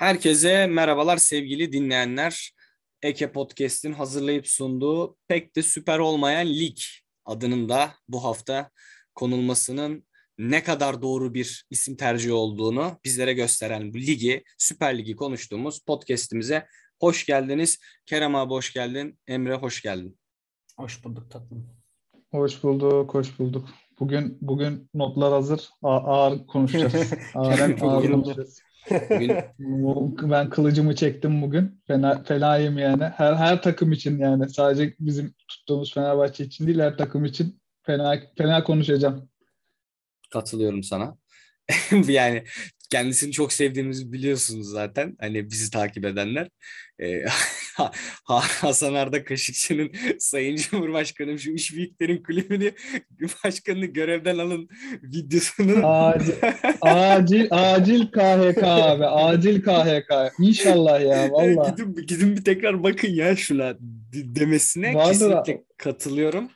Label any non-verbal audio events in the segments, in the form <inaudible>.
Herkese merhabalar sevgili dinleyenler. Eke Podcast'in hazırlayıp sunduğu pek de süper olmayan lig adının da bu hafta konulmasının ne kadar doğru bir isim tercihi olduğunu bizlere gösteren bu ligi, Süper Ligi konuştuğumuz podcast'imize hoş geldiniz. Kerem abi hoş geldin. Emre hoş geldin. Hoş bulduk tatlım. Hoş bulduk, hoş bulduk. Bugün bugün notlar hazır. A- ağır konuşacağız. <laughs> ağır, ağır konuşacağız. Bugün... ben kılıcımı çektim bugün. Fena, fenayım yani. Her her takım için yani. Sadece bizim tuttuğumuz Fenerbahçe için değil her takım için fena fena konuşacağım. Katılıyorum sana. <laughs> yani kendisini çok sevdiğimizi biliyorsunuz zaten. Hani bizi takip edenler. <laughs> Hasan Arda Kaşıkçı'nın Sayın Cumhurbaşkanım şu iş büyüklerin kulübünü başkanını görevden alın videosunu. Acil, acil, acil KHK abi. Acil KHK. İnşallah ya valla. gidin, gidin bir tekrar bakın ya şuna demesine Vardır kesinlikle abi. katılıyorum.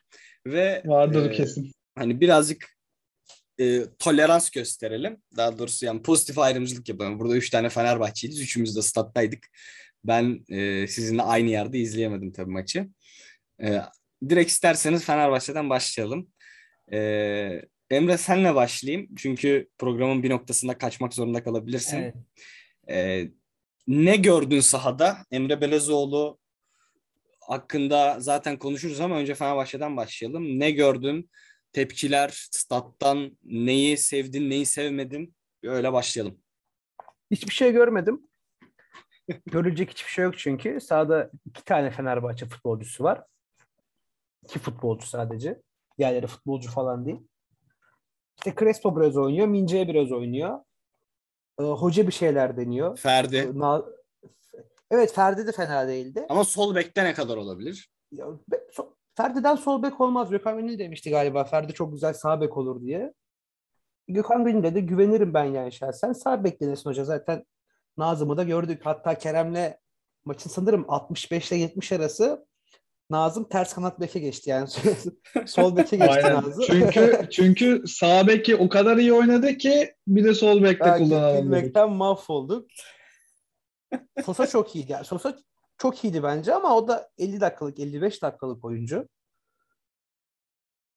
Ve Vardır e, kesin. Hani birazcık e, tolerans gösterelim. Daha doğrusu yani pozitif ayrımcılık yapalım. Burada üç tane Fenerbahçeliyiz. Üçümüz de stat'taydık. Ben e, sizinle aynı yerde izleyemedim tabii maçı. E, direkt isterseniz Fenerbahçe'den başlayalım. E, Emre senle başlayayım. Çünkü programın bir noktasında kaçmak zorunda kalabilirsin. Evet. E, ne gördün sahada? Emre Belezoğlu hakkında zaten konuşuruz ama önce Fenerbahçe'den başlayalım. Ne gördün? tepkiler, stat'tan neyi sevdin, neyi sevmedin? Öyle başlayalım. Hiçbir şey görmedim. Görülecek hiçbir şey yok çünkü. Sahada iki tane Fenerbahçe futbolcusu var. İki futbolcu sadece. Diğerleri futbolcu falan değil. İşte Crespo biraz oynuyor, Mince'ye biraz oynuyor. Ee, hoca bir şeyler deniyor. Ferdi. Ee, na- evet Ferdi de fena değildi. Ama sol bekte ne kadar olabilir? Ya, so- Ferdi'den sol bek olmaz. Gökhan Gönül demişti galiba. Ferdi çok güzel sağ bek olur diye. Gökhan Gönül'e de güvenirim ben yani şahsen. Sağ bek denesin hoca. Zaten Nazım'ı da gördük. Hatta Kerem'le maçın sanırım 65 ile 70 arası Nazım ters kanat beke geçti yani. <laughs> sol beke geçti Aynen. Nazım. Çünkü <laughs> çünkü sağ beki o kadar iyi oynadı ki bir de sol bekte kullanalım. Gülmekten mahvolduk. Sosa çok iyiydi. Yani Sosa çok iyiydi bence ama o da 50 dakikalık 55 dakikalık oyuncu.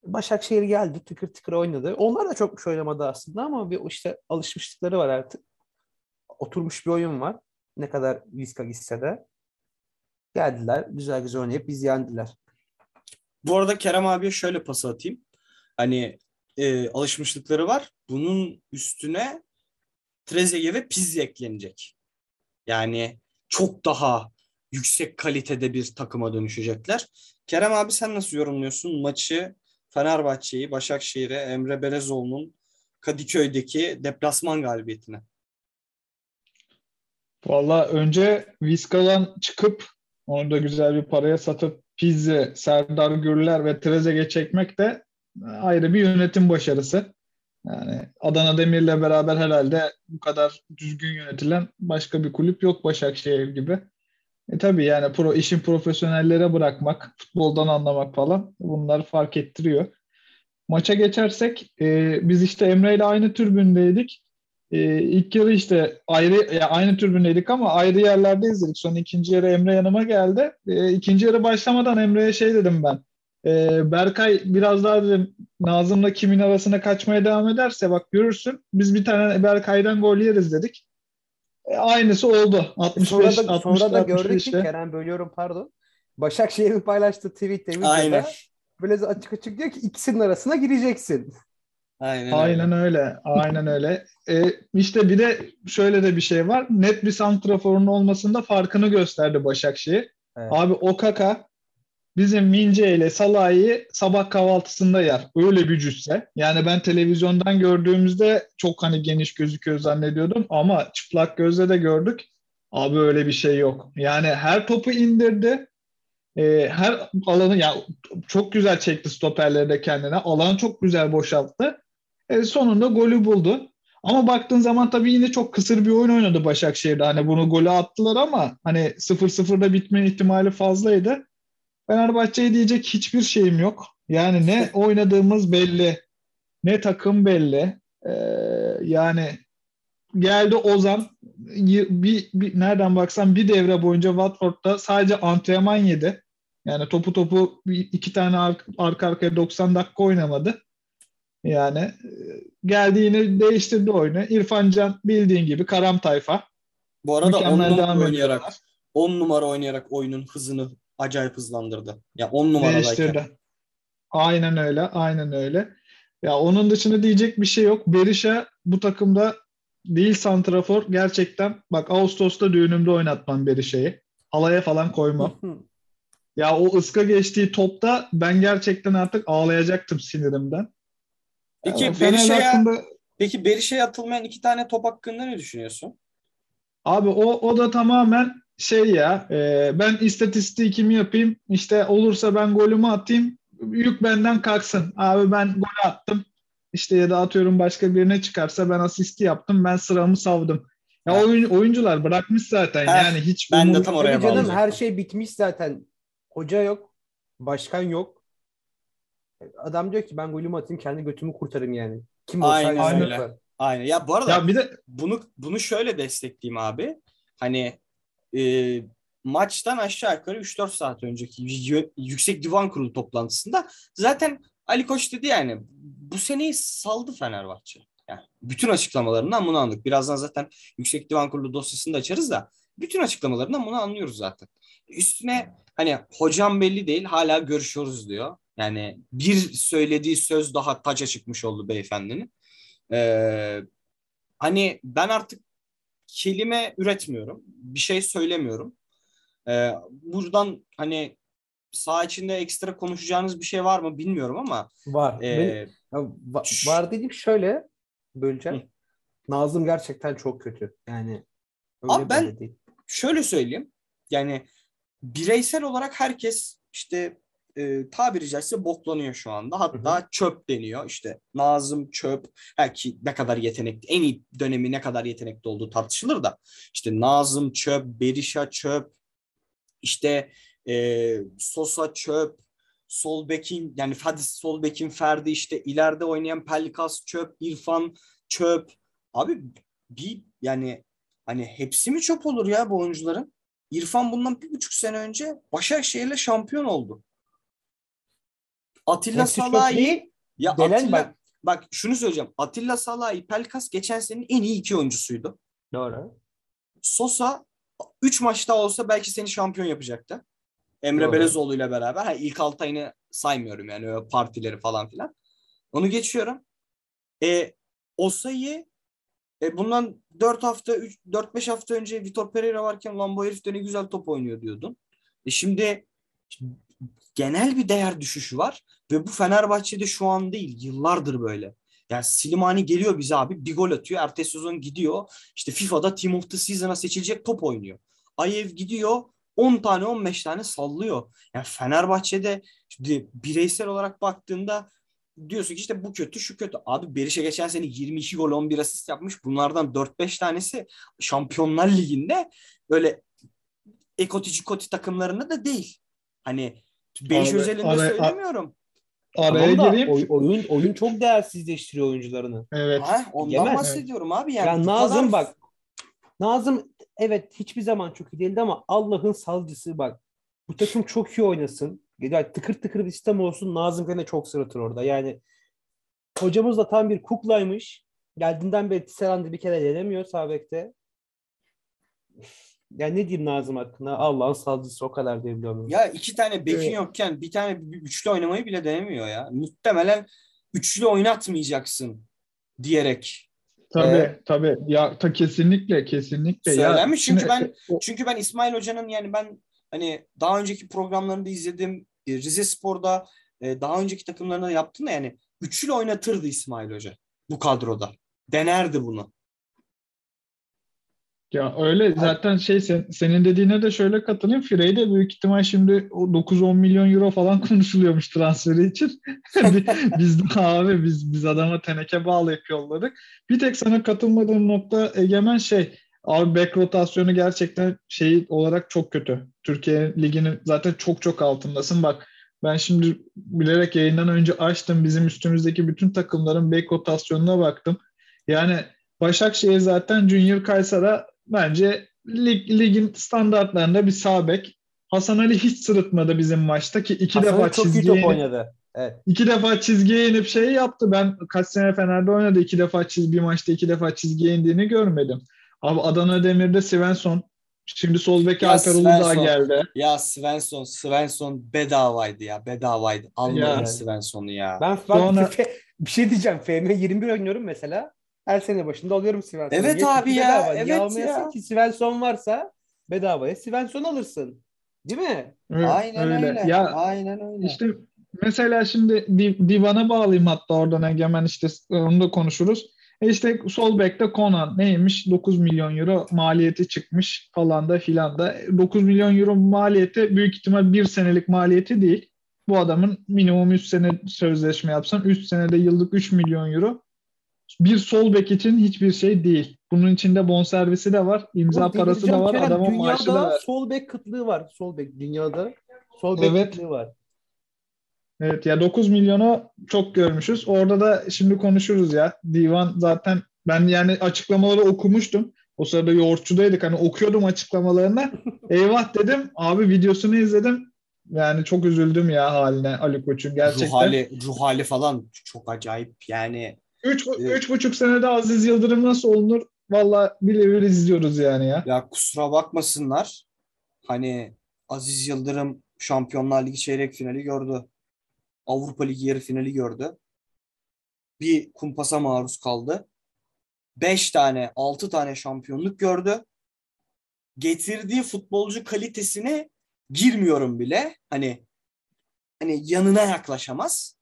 Başakşehir geldi tıkır tıkır oynadı. Onlar da çok bir şey oynamadı aslında ama bir işte alışmışlıkları var artık. Oturmuş bir oyun var. Ne kadar Vizca gitse de. Geldiler güzel güzel oynayıp biz yendiler. Bu arada Kerem abiye şöyle pas atayım. Hani e, alışmışlıkları var. Bunun üstüne Trezeguet ve Pizzi eklenecek. Yani çok daha yüksek kalitede bir takıma dönüşecekler. Kerem abi sen nasıl yorumluyorsun maçı Fenerbahçe'yi, Başakşehir'e, Emre Belezoğlu'nun Kadıköy'deki deplasman galibiyetine? Valla önce Viska'dan çıkıp onu da güzel bir paraya satıp Pizzi, Serdar Gürler ve Trezeguet çekmek de ayrı bir yönetim başarısı. Yani Adana Demir'le beraber herhalde bu kadar düzgün yönetilen başka bir kulüp yok Başakşehir gibi. E tabii yani pro, işin profesyonellere bırakmak, futboldan anlamak falan bunlar fark ettiriyor. Maça geçersek e, biz işte Emre ile aynı türbündeydik. E, ilk yarı işte ayrı yani aynı türbündeydik ama ayrı yerlerde izledik. Son ikinci yarı Emre yanıma geldi. E, ikinci yarı başlamadan Emre'ye şey dedim ben. E, Berkay biraz daha dedim Nazım'la kimin arasına kaçmaya devam ederse bak görürsün biz bir tane Berkay'dan gol yeriz dedik. E, aynısı oldu. 65 sonra da, 60, sonra da gördük ki Kerem bölüyorum pardon. Başakşehir'in paylaştığı tweette Aynen. böyle açık açık diyor ki ikisinin arasına gireceksin. Aynen, Aynen öyle. öyle. Aynen öyle. E, işte bir de şöyle de bir şey var. Net bir santraforun olmasında farkını gösterdi Başakşehir. Evet. Abi Okaka bizim Mince ile Salah'ı sabah kahvaltısında yer. Öyle bir cüsse. Yani ben televizyondan gördüğümüzde çok hani geniş gözüküyor zannediyordum ama çıplak gözle de gördük. Abi öyle bir şey yok. Yani her topu indirdi. Ee, her alanı ya yani çok güzel çekti stoperleri de kendine. Alan çok güzel boşalttı. E, sonunda golü buldu. Ama baktığın zaman tabii yine çok kısır bir oyun oynadı Başakşehir'de. Hani bunu golü attılar ama hani 0-0'da bitme ihtimali fazlaydı. Fenerbahçe'ye diyecek hiçbir şeyim yok. Yani ne <laughs> oynadığımız belli, ne takım belli. Ee, yani geldi Ozan bir, bir nereden baksan bir devre boyunca Watford'da sadece antrenman yedi. Yani topu topu iki tane arka arkaya 90 dakika oynamadı. Yani e, geldiğini değiştirdi oyunu. İrfan Can bildiğin gibi karam tayfa. Bu arada 10 numara oynayarak 10 numara oynayarak oyunun hızını acayip hızlandırdı. Ya yani 10 numaradayken. Değiştirdi. Aynen öyle. Aynen öyle. Ya onun dışında diyecek bir şey yok. Berisha bu takımda değil santrafor gerçekten bak Ağustos'ta düğünümde oynatmam Berisha'yı. Alaya falan koymam. <laughs> ya o ıska geçtiği topta ben gerçekten artık ağlayacaktım sinirimden. Peki yani Berisha'ya hakkında... Peki Berisha'ya atılmayan iki tane top hakkında ne düşünüyorsun? Abi o o da tamamen şey ya e, ben istatistiği kimi yapayım işte olursa ben golümü atayım yük benden kalksın. Abi ben gol attım işte ya da atıyorum başka birine çıkarsa ben asisti yaptım ben sıramı savdım. Ya oyun, oyuncular bırakmış zaten Heh, yani hiç ben de tam oraya canım her şey bitmiş zaten. Hoca yok, başkan yok. Adam diyor ki ben golümü atayım kendi götümü kurtarayım yani. Kim olsa Aynen öyle. Aynen. Ya bu arada ya bir de bunu bunu şöyle destekleyeyim abi. Hani e, maçtan aşağı yukarı 3-4 saat önceki Yüksek Divan Kurulu toplantısında zaten Ali Koç dedi yani bu seneyi saldı Fenerbahçe. Yani bütün açıklamalarından bunu anladık. Birazdan zaten Yüksek Divan Kurulu dosyasını da açarız da bütün açıklamalarından bunu anlıyoruz zaten. Üstüne hani hocam belli değil hala görüşüyoruz diyor. Yani bir söylediği söz daha taça çıkmış oldu beyefendinin. Ee, hani ben artık kelime üretmiyorum. Bir şey söylemiyorum. Ee, buradan hani sağ içinde ekstra konuşacağınız bir şey var mı bilmiyorum ama. Var. E, Benim, va- var dedik şöyle böleceğim. Hı. Nazım gerçekten çok kötü. Yani öyle Abi ben değil. şöyle söyleyeyim. Yani bireysel olarak herkes işte e, tabiri caizse boklanıyor şu anda. Hatta hı hı. çöp deniyor. İşte Nazım çöp. Belki ne kadar yetenekli, en iyi dönemi ne kadar yetenekli olduğu tartışılır da. İşte Nazım çöp, Berisha çöp. İşte e, Sosa çöp. Sol bekin yani hadi sol bekin Ferdi işte ileride oynayan Pelkas çöp, İrfan çöp. Abi bir yani hani hepsi mi çöp olur ya bu oyuncuların? İrfan bundan bir buçuk sene önce Başakşehir'le şampiyon oldu. Atilla Salahi ya Delen Atilla, bak. bak şunu söyleyeceğim. Atilla Salahi Pelkas geçen senenin en iyi iki oyuncusuydu. Doğru. Sosa 3 maçta olsa belki seni şampiyon yapacaktı. Emre Doğru. Belezoğlu ile beraber. Ha, ilk altı ayını saymıyorum yani öyle partileri falan filan. Onu geçiyorum. E, Osayi e, bundan 4 hafta 4-5 hafta önce Vitor Pereira varken lan bu herif de ne güzel top oynuyor diyordun. E şimdi genel bir değer düşüşü var ve bu Fenerbahçe'de şu an değil yıllardır böyle. Yani Silimani geliyor bize abi bir gol atıyor. Ertesi sezon gidiyor. İşte FIFA'da Team of the Season'a seçilecek top oynuyor. Ayev gidiyor 10 tane 15 tane sallıyor. Yani Fenerbahçe'de şimdi bireysel olarak baktığında diyorsun ki işte bu kötü şu kötü. Abi Berisha geçen sene 22 gol 11 asist yapmış. Bunlardan 4-5 tanesi Şampiyonlar Ligi'nde böyle ekotici koti takımlarında da değil. Hani Beş özelinde ara, söylemiyorum. Araya tamam gireyim. Oy, oyun oyun çok değersizleştiriyor oyuncularını. Evet. Ha, ondan Yemez. bahsediyorum abi yani. yani Nazım kadar... bak. Nazım evet hiçbir zaman çok iyi değildi ama Allah'ın salcısı bak. Bu takım çok iyi oynasın. Yani tıkır tıkır bir sistem olsun. Nazım gene çok sırıtır orada. Yani hocamız da tam bir kuklaymış. Geldiğinden beri Tisserand'ı bir kere denemiyor Sabek'te. Yani ne diyeyim Nazım hakkında? Allah'ın salcısı o kadar diyebiliyorum. Ya iki tane bekin evet. yokken bir tane üçlü oynamayı bile denemiyor ya. Muhtemelen üçlü oynatmayacaksın diyerek. Tabii ee, tabii. Ya ta kesinlikle kesinlikle. Söylenmiş çünkü şimdi, ben çünkü ben İsmail Hoca'nın yani ben hani daha önceki programlarında izledim. E, Rize Spor'da e, daha önceki takımlarında yaptım da yani üçlü oynatırdı İsmail Hoca bu kadroda. Denerdi bunu. Ya öyle zaten şey sen, senin dediğine de şöyle katılayım. Frey de büyük ihtimal şimdi o 9-10 milyon euro falan <laughs> konuşuluyormuş transferi için. <laughs> biz de abi biz biz adama teneke bağlayıp yolladık. Bir tek sana katılmadığım nokta Egemen şey abi back rotasyonu gerçekten şey olarak çok kötü. Türkiye liginin zaten çok çok altındasın. Bak ben şimdi bilerek yayından önce açtım. Bizim üstümüzdeki bütün takımların back rotasyonuna baktım. Yani Başakşehir zaten Junior Kayser'a bence lig, ligin standartlarında bir sağ bek. Hasan Ali hiç sırıtmadı bizim maçta ki iki Hasan defa çok iyi çizgiye top inip, oynadı. Evet. iki defa çizgiye inip şey yaptı. Ben kaç sene Fener'de oynadı. iki defa çiz, bir maçta iki defa çizgiye indiğini görmedim. Abi Adana Demir'de Svensson. Şimdi sol bek Alper Uludağ geldi. Ya Svensson, Svensson bedavaydı ya. Bedavaydı. Almayın Ya. Svensson'u ya. Ben, ben Sonra- bir şey diyeceğim. FM 21 oynuyorum mesela. Her sene başında alıyorum Svensson'u. Evet Niye? abi ya, bedava. evet Niye almayasın ya. ki Svensson varsa bedavaya Svensson alırsın. Değil mi? Evet, Aynen öyle. Ya Aynen öyle. İşte mesela şimdi Div- Divan'a bağlayayım hatta oradan Egemen işte onu da konuşuruz. E işte sol bekte Conan neymiş 9 milyon euro maliyeti çıkmış falan da filan da. 9 milyon euro maliyeti büyük ihtimal bir senelik maliyeti değil. Bu adamın minimum 3 sene sözleşme yapsan 3 senede yıllık 3 milyon euro bir sol bek için hiçbir şey değil. Bunun içinde bonservisi de var, imza Oğlum parası da var, Kerem. adamın maaşı da Dünyada var. sol bek kıtlığı var. Sol bek dünyada sol bek Evet. kıtlığı var. Evet ya 9 milyonu çok görmüşüz. Orada da şimdi konuşuruz ya. Divan zaten ben yani açıklamaları okumuştum. O sırada yoğurtçudaydık hani okuyordum açıklamalarını. <laughs> Eyvah dedim. Abi videosunu izledim. Yani çok üzüldüm ya haline Ali Koç'un gerçekten. Ruh hali, ruh hali falan çok acayip. Yani Üç, üç buçuk senede Aziz Yıldırım nasıl olunur? Valla bile bile izliyoruz yani ya. ya kusura bakmasınlar. Hani Aziz Yıldırım Şampiyonlar Ligi çeyrek finali gördü. Avrupa Ligi yarı finali gördü. Bir kumpasa maruz kaldı. Beş tane, altı tane şampiyonluk gördü. Getirdiği futbolcu kalitesine girmiyorum bile. Hani hani yanına yaklaşamaz.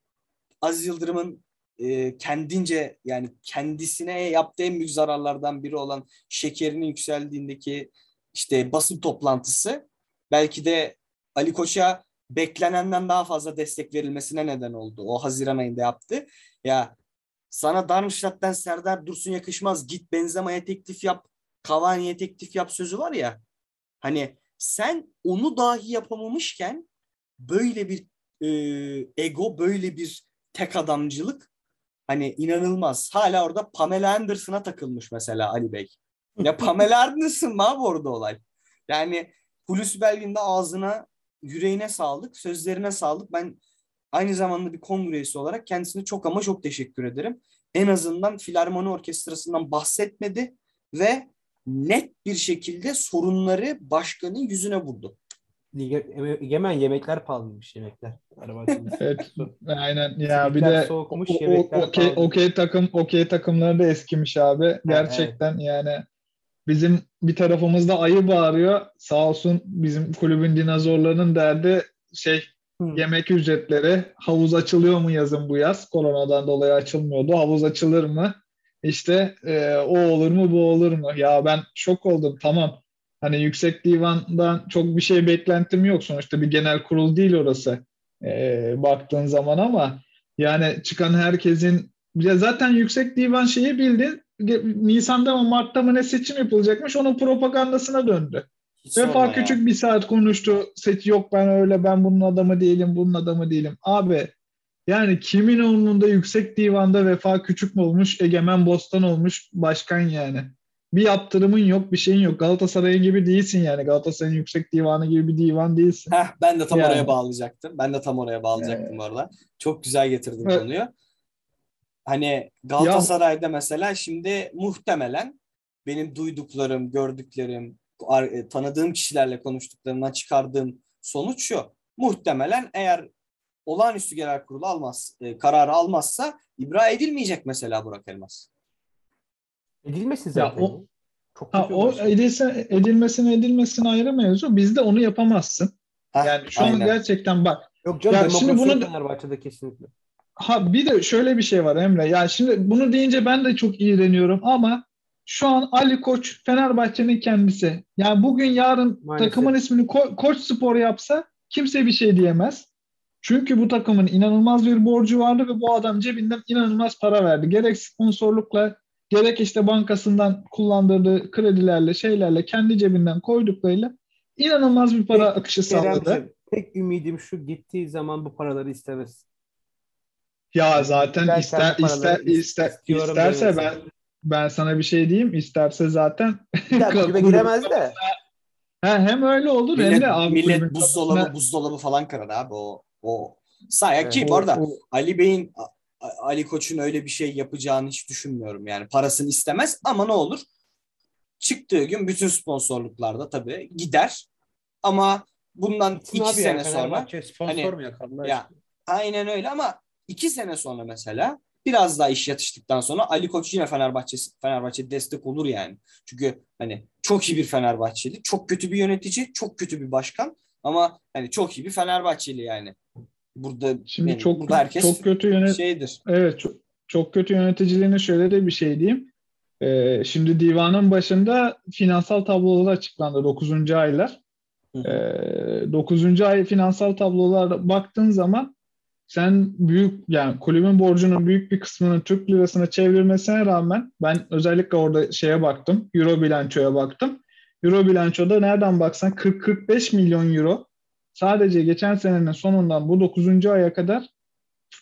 Aziz Yıldırım'ın e, kendince yani kendisine yaptığı en büyük zararlardan biri olan şekerinin yükseldiğindeki işte basın toplantısı belki de Ali Koç'a beklenenden daha fazla destek verilmesine neden oldu. O Haziran ayında yaptı. Ya sana Darmstadt'tan Serdar Dursun yakışmaz. Git Benzema'ya teklif yap. Cavani'ye teklif yap sözü var ya. Hani sen onu dahi yapamamışken böyle bir e, ego, böyle bir tek adamcılık hani inanılmaz. Hala orada Pamela Anderson'a takılmış mesela Ali Bey. Ya Pamela Anderson mı abi orada olay? Yani Hulusi Belgin de ağzına, yüreğine sağlık, sözlerine sağlık. Ben aynı zamanda bir kongre üyesi olarak kendisine çok ama çok teşekkür ederim. En azından Filarmoni Orkestrası'ndan bahsetmedi ve net bir şekilde sorunları başkanın yüzüne vurdu. Egemen yemekler pahalıymış yemekler. Araba. <laughs> Evet, aynen ya bir de soğukmuş, o- okey okey takım okey takımları da eskimiş abi. Gerçekten yani bizim bir tarafımızda ayı bağırıyor. Sağ olsun bizim kulübün dinozorlarının derdi şey Hı. yemek ücretleri. Havuz açılıyor mu yazın bu yaz? Koronadan dolayı açılmıyordu. Havuz açılır mı? İşte e, o olur mu bu olur mu? Ya ben şok oldum. Tamam. Hani yüksek divandan çok bir şey beklentim yok. Sonuçta bir genel kurul değil orası. E, baktığın zaman ama yani çıkan herkesin ya zaten yüksek divan şeyi bildin. Nisan'da mı Mart'ta mı ne seçim yapılacakmış onun propagandasına döndü. Hiç Vefa ya. Küçük bir saat konuştu. Seç yok ben öyle ben bunun adamı değilim bunun adamı değilim. Abi yani kimin umurunda yüksek divanda Vefa Küçük mü olmuş Egemen Bostan olmuş başkan yani. Bir yaptırımın yok bir şeyin yok. Galatasaray'ın gibi değilsin yani. Galatasaray'ın yüksek divanı gibi bir divan değilsin. Heh, ben de tam Yani. oraya bağlayacaktım. Ben de tam oraya bağlayacaktım bu arada. Çok güzel getirdin Evet. konuyu. Hani Galatasaray'da mesela şimdi muhtemelen benim duyduklarım, gördüklerim, e, tanıdığım kişilerle konuştuklarımdan çıkardığım sonuç şu. Muhtemelen eğer olağanüstü genel kurulu almaz, e, kararı almazsa ibra edilmeyecek mesela Burak Elmas. Edilmesin Ya zaten. o- Çok Ha, o edilse, edilmesine edilmesine ayrı mevzu. Bizde onu yapamazsın. Heh, Yani şu an aynen. gerçekten bak Yok canım Ya şimdi bunu- Fenerbahçe'de kesinlikle. Ha bir de şöyle bir şey var Emre. Ya şimdi bunu deyince ben de çok iğreniyorum ama şu an Ali Koç Fenerbahçe'nin kendisi. Yani bugün yarın Maalesef. takımın ismini Ko- Koç Spor yapsa kimse bir şey diyemez. Çünkü bu takımın inanılmaz bir borcu vardı ve bu adam cebinden inanılmaz para verdi. Gerek sponsorlukla gerek işte bankasından kullandırdığı kredilerle şeylerle kendi cebinden koyduklarıyla inanılmaz bir para Tek- akışı sağladı. Tek ümidim şu gittiği zaman bu paraları istemez. Ya zaten ister ister ister isterse ben ben sana bir şey diyeyim. İsterse zaten kulübe <laughs> giremez de. Ha, hem öyle olur hem Millet, de abi millet buzdolabı kapısına- buzdolabı falan kırar abi o o sahaya Evet. ki bu arada o- Ali Bey'in Ali Koç'un öyle bir şey yapacağını hiç düşünmüyorum. Yani parasını istemez ama ne olur? Çıktığı gün bütün sponsorluklarda tabii gider. Ama bundan Gitsin iki sene sonra Fenerbahçe sponsor hani- mu yakalım? ya aynen öyle ama iki sene sonra mesela biraz daha iş yatıştıktan sonra Ali Koç yine Fenerbahçe Fenerbahçe destek olur yani. Çünkü hani çok iyi bir Fenerbahçeli, çok kötü bir yönetici, çok kötü bir başkan ama hani çok iyi bir Fenerbahçeli yani. Burada Şimdi yani çok burada herkes çok kötü yönet şeydir. Evet çok, çok kötü yöneticiliğine şöyle de bir şey diyeyim. Ee, şimdi divanın başında finansal tablolar açıklandı 9. aylar. Ee, 9. ay finansal tablolara baktığın zaman sen büyük yani kulübün borcunun büyük bir kısmını Türk lirasına çevirmesine rağmen ben özellikle orada şeye baktım. Euro bilançoya baktım. Euro bilançoda nereden baksan 40-45 milyon euro sadece geçen senenin sonundan bu 9. aya kadar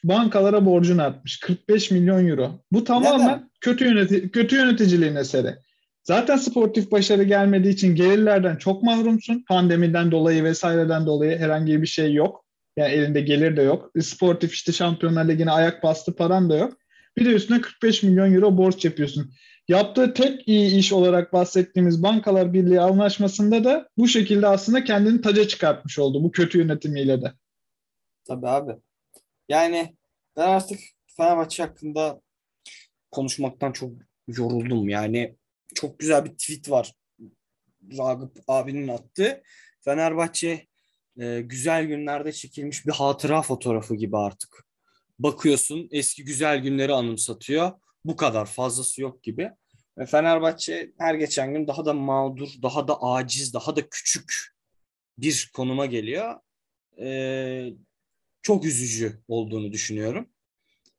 bankalara borcunu artmış. 45 milyon euro. Bu tamamen Neden? kötü yöneti kötü yöneticiliğin eseri. Zaten sportif başarı gelmediği için gelirlerden çok mahrumsun. Pandemiden dolayı vesaireden dolayı herhangi bir şey yok. Yani elinde gelir de yok. Sportif işte Şampiyonlar Ligi'ne ayak bastı paran da yok. Bir de üstüne 45 milyon euro borç yapıyorsun. Yaptığı tek iyi iş olarak bahsettiğimiz Bankalar Birliği anlaşmasında da bu şekilde aslında kendini taca çıkartmış oldu bu kötü yönetimiyle de. Tabii abi. Yani ben artık Fenerbahçe hakkında konuşmaktan çok yoruldum. Yani çok güzel bir tweet var. Ragıp abinin attığı. Fenerbahçe e, güzel günlerde çekilmiş bir hatıra fotoğrafı gibi artık. Bakıyorsun eski güzel günleri anımsatıyor. Bu kadar fazlası yok gibi. Ve Fenerbahçe her geçen gün daha da mağdur, daha da aciz, daha da küçük bir konuma geliyor. Ee, çok üzücü olduğunu düşünüyorum.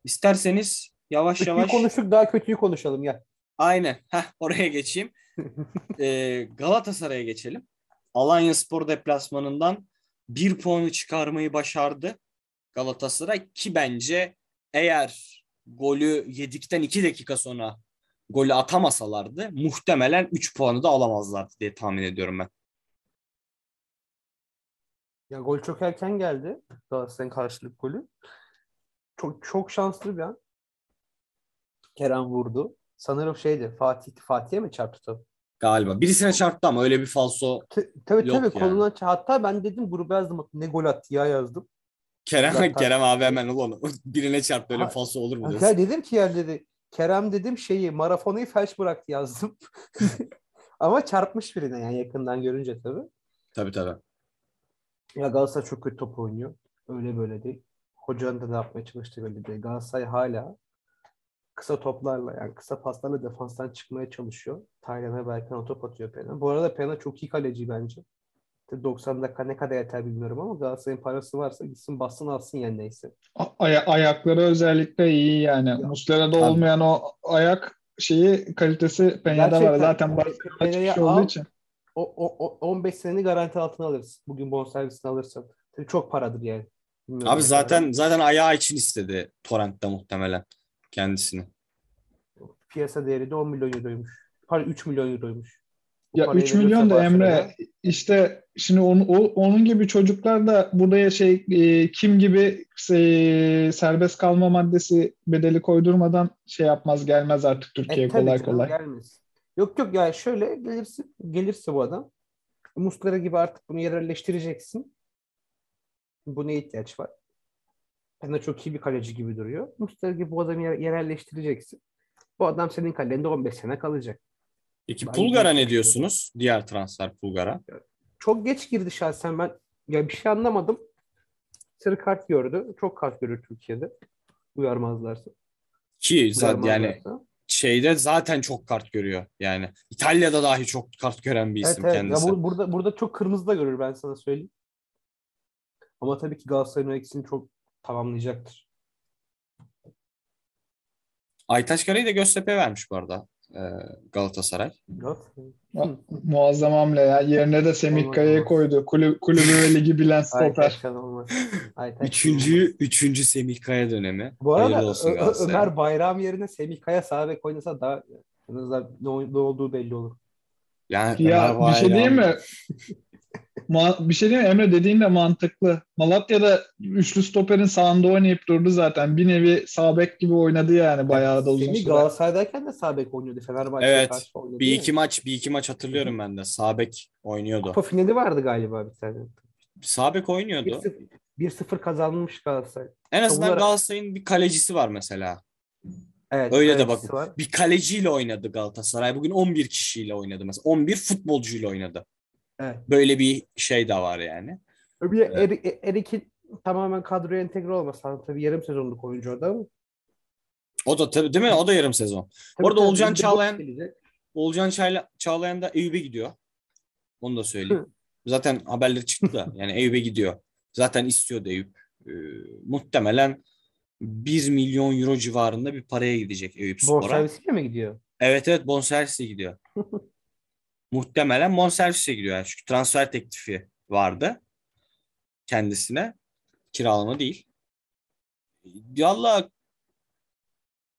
İsterseniz yavaş Kötüyü yavaş konuştuk daha kötüyü konuşalım ya. aynen heh, oraya geçeyim. Ee, <laughs> Galatasaray'a geçelim. Alanya Spor deplasmanından bir puanı çıkarmayı başardı Galatasaray ki bence eğer golü yedikten iki dakika sonra golü atamasalardı muhtemelen 3 puanı da alamazlardı diye tahmin ediyorum ben. Ya gol çok erken geldi. Galatasaray'ın karşılık golü. Çok çok şanslı bir an. Kerem vurdu. Sanırım şeydi Fatih Fatih'e mi çarptı top? Galiba. Birisine çarptı ama öyle bir falso T- tabii tabii yani. koluna hatta ben dedim gruba yazdım ne gol attı ya yazdım. Kerem <laughs> Kerem abi hemen ulan <laughs> birine çarptı öyle falso olur mu? Ya diyorsun? dedim ki yani dedi Kerem dedim şeyi marafonuyu felç bıraktı yazdım. <laughs> Ama çarpmış birine yani yakından görünce tabii. Tabii tabii. Ya Galatasaray çok kötü top oynuyor. Öyle böyle değil. Hocanın da ne yapmaya çalıştığı belli değil. Galatasaray hala kısa toplarla yani kısa paslarla defanstan çıkmaya çalışıyor. Taylan ve Berkan o top atıyor Pena. Bu arada Pena çok iyi kaleci bence. Tabii 90 dakika ne kadar yeter bilmiyorum ama Galatasaray'ın parası varsa gitsin bassın alsın yani neyse. A- aya- ayakları özellikle iyi yani. Ya. Muslera'da Tabii. olmayan o ayak şeyi kalitesi Peña'da var. Zaten Peña'yı kişi olduğu al. için. O, o, o 15 seneni garanti altına alırsın. Bugün bonservisini alırsan. Tabii çok paradır yani. Bilmiyorum Abi ne kadar. zaten zaten ayağı için istedi Torrent'te muhtemelen kendisini. piyasa değeri de 10 milyon euroymuş. Pardon 3 milyon euroymuş. Bu Ya parayı 3 milyon da Emre Barcelona- işte şimdi onu, o- onun gibi çocuklar da buraya şey e, kim gibi e, serbest kalma maddesi bedeli koydurmadan şey yapmaz gelmez artık Türkiye'ye E, kolay canım, kolay. Gelmez. Yok yok ya şöyle gelirse gelirse bu adam Muslera gibi artık bunu yerelleştireceksin. Buna ihtiyaç var. Pena çok iyi bir kaleci gibi duruyor. Muslera gibi bu adamı yer- yerelleştireceksin. Bu adam senin kalende 15 sene kalacak. Peki Ben Pulgar'a ne diyorsunuz? Diğer transfer Pulgar'a. Çok geç girdi şahsen ben. Ya bir şey anlamadım. Sarı kart gördü. Çok kart görür Türkiye'de. Uyarmazlarsa. Ki zaten yani şeyde zaten çok kart görüyor. Yani İtalya'da dahi çok kart gören bir Evet, isim evet. kendisi. Ya bu- burada burada çok kırmızı da görür ben sana söyleyeyim. Ama tabii ki Galatasaray'ın eksini çok tamamlayacaktır. Aytaç Kara'yı da Göztepe vermiş bu arada Galatasaray. Galatasaray. Mu- Muazzam hamle ya. Yerine de Semih Kaya'yı koydu. Kulübü ve ligi bilen <laughs> stoper. Üçüncü, üçüncü Semih Kaya dönemi. Bu arada Hayırlı olsun Ö- Ö- Galatasaray'a. Ömer Bayram yerine Semih Kaya sağ bek oynasa daha En azından ne, ne olduğu belli olur. Yani Ya Ömer bir şey diyeyim mi? <laughs> Ma- bir şey diyeyim mi? Emre dediğin de mantıklı. Malatya'da üçlü stoperin sağında oynayıp durdu zaten. Bir nevi sağ bek gibi oynadı yani bayağı da uzun Semih süre. Galatasaray'dayken de sağ bek oynuyordu. Fenerbahçe'ye Evet. karşı oynadı. Bir iki maç, bir iki maç hatırlıyorum ben de. Sabek oynuyordu. Kupa finali vardı galiba bir tane. Sabek oynuyordu. 1-0 1-0 kazanmış Galatasaray. En azından Savunma- Galatasaray'ın bir kalecisi var mesela. Evet. Öyle de bakın. var. Bir kaleciyle oynadı Galatasaray. Bugün 11 kişiyle oynadı mesela. 11 futbolcuyla oynadı. Evet. Böyle bir şey de var yani. Bir de Eri- Erik'in tamamen kadroya entegre olması. Tabii yarım sezonluk oyuncu o da ama. O da tabii değil mi? O da yarım sezon. Tabii Orada tabii, Olcan Çağlayan-. Olcan Çağla- Çağlayan da Eyüp'e gidiyor. Onu da söyleyeyim. Hı. Zaten haberleri çıktı da. <laughs> Yani Eyüp'e gidiyor. Zaten istiyordu Eyüp. Ee, muhtemelen 1 milyon euro civarında bir paraya gidecek Eyüp Spor'a. Bonservisiyle mi gidiyor? Evet evet bonservisle gidiyor. <laughs> Muhtemelen bonservisle gidiyor. Yani çünkü transfer teklifi vardı kendisine. Kiralama değil. Valla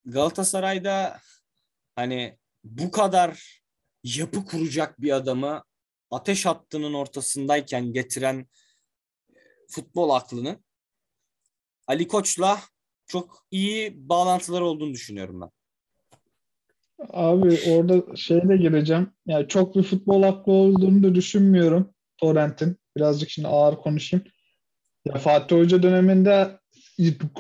Galatasaray'da hani bu kadar yapı kuracak bir adamı ateş hattının ortasındayken getiren e, futbol aklını Ali Koç'la çok iyi bağlantıları olduğunu düşünüyorum ben. Abi orada şeye gireceğim. Yani çok bir futbol aklı olduğunu da düşünmüyorum Torrent'in. Birazcık şimdi ağır konuşayım. Ya Fatih Hoca döneminde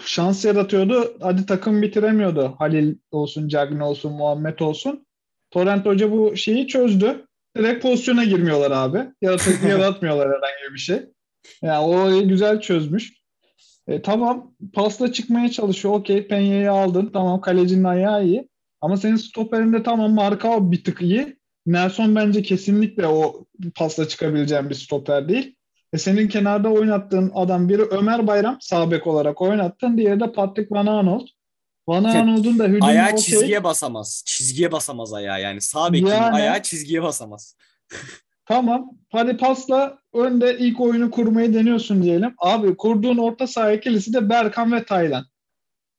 şans yaratıyordu. Hadi takım bitiremiyordu. Halil olsun, Cagney olsun, Muhammed olsun. Torrent Hoca bu şeyi çözdü. Direkt pozisyona girmiyorlar abi. Yarat <laughs> yaratmıyorlar herhangi bir şey. Yani o güzel çözmüş. E, tamam pasla çıkmaya çalışıyor. Okey Penya'yı aldın. Tamam kalecinin ayağı iyi. Ama senin stoperinde tamam Marka bir tık iyi. Nelson bence kesinlikle o pasla çıkabileceğin bir stoper değil. E senin kenarda oynattığın adam biri Ömer Bayram sağ bek olarak oynattın. Diğeri de Patrick Van Aanholt. Van Aanholt'un da hücumu Ayağı okey. çizgiye basamaz. Çizgiye basamaz ayağı yani. Sağ bekin Yani- ayağı çizgiye basamaz. <laughs> Tamam. Hadi pasla önde ilk oyunu kurmayı deniyorsun diyelim. Abi kurduğun orta saha ikilisi de Berkan ve Taylan.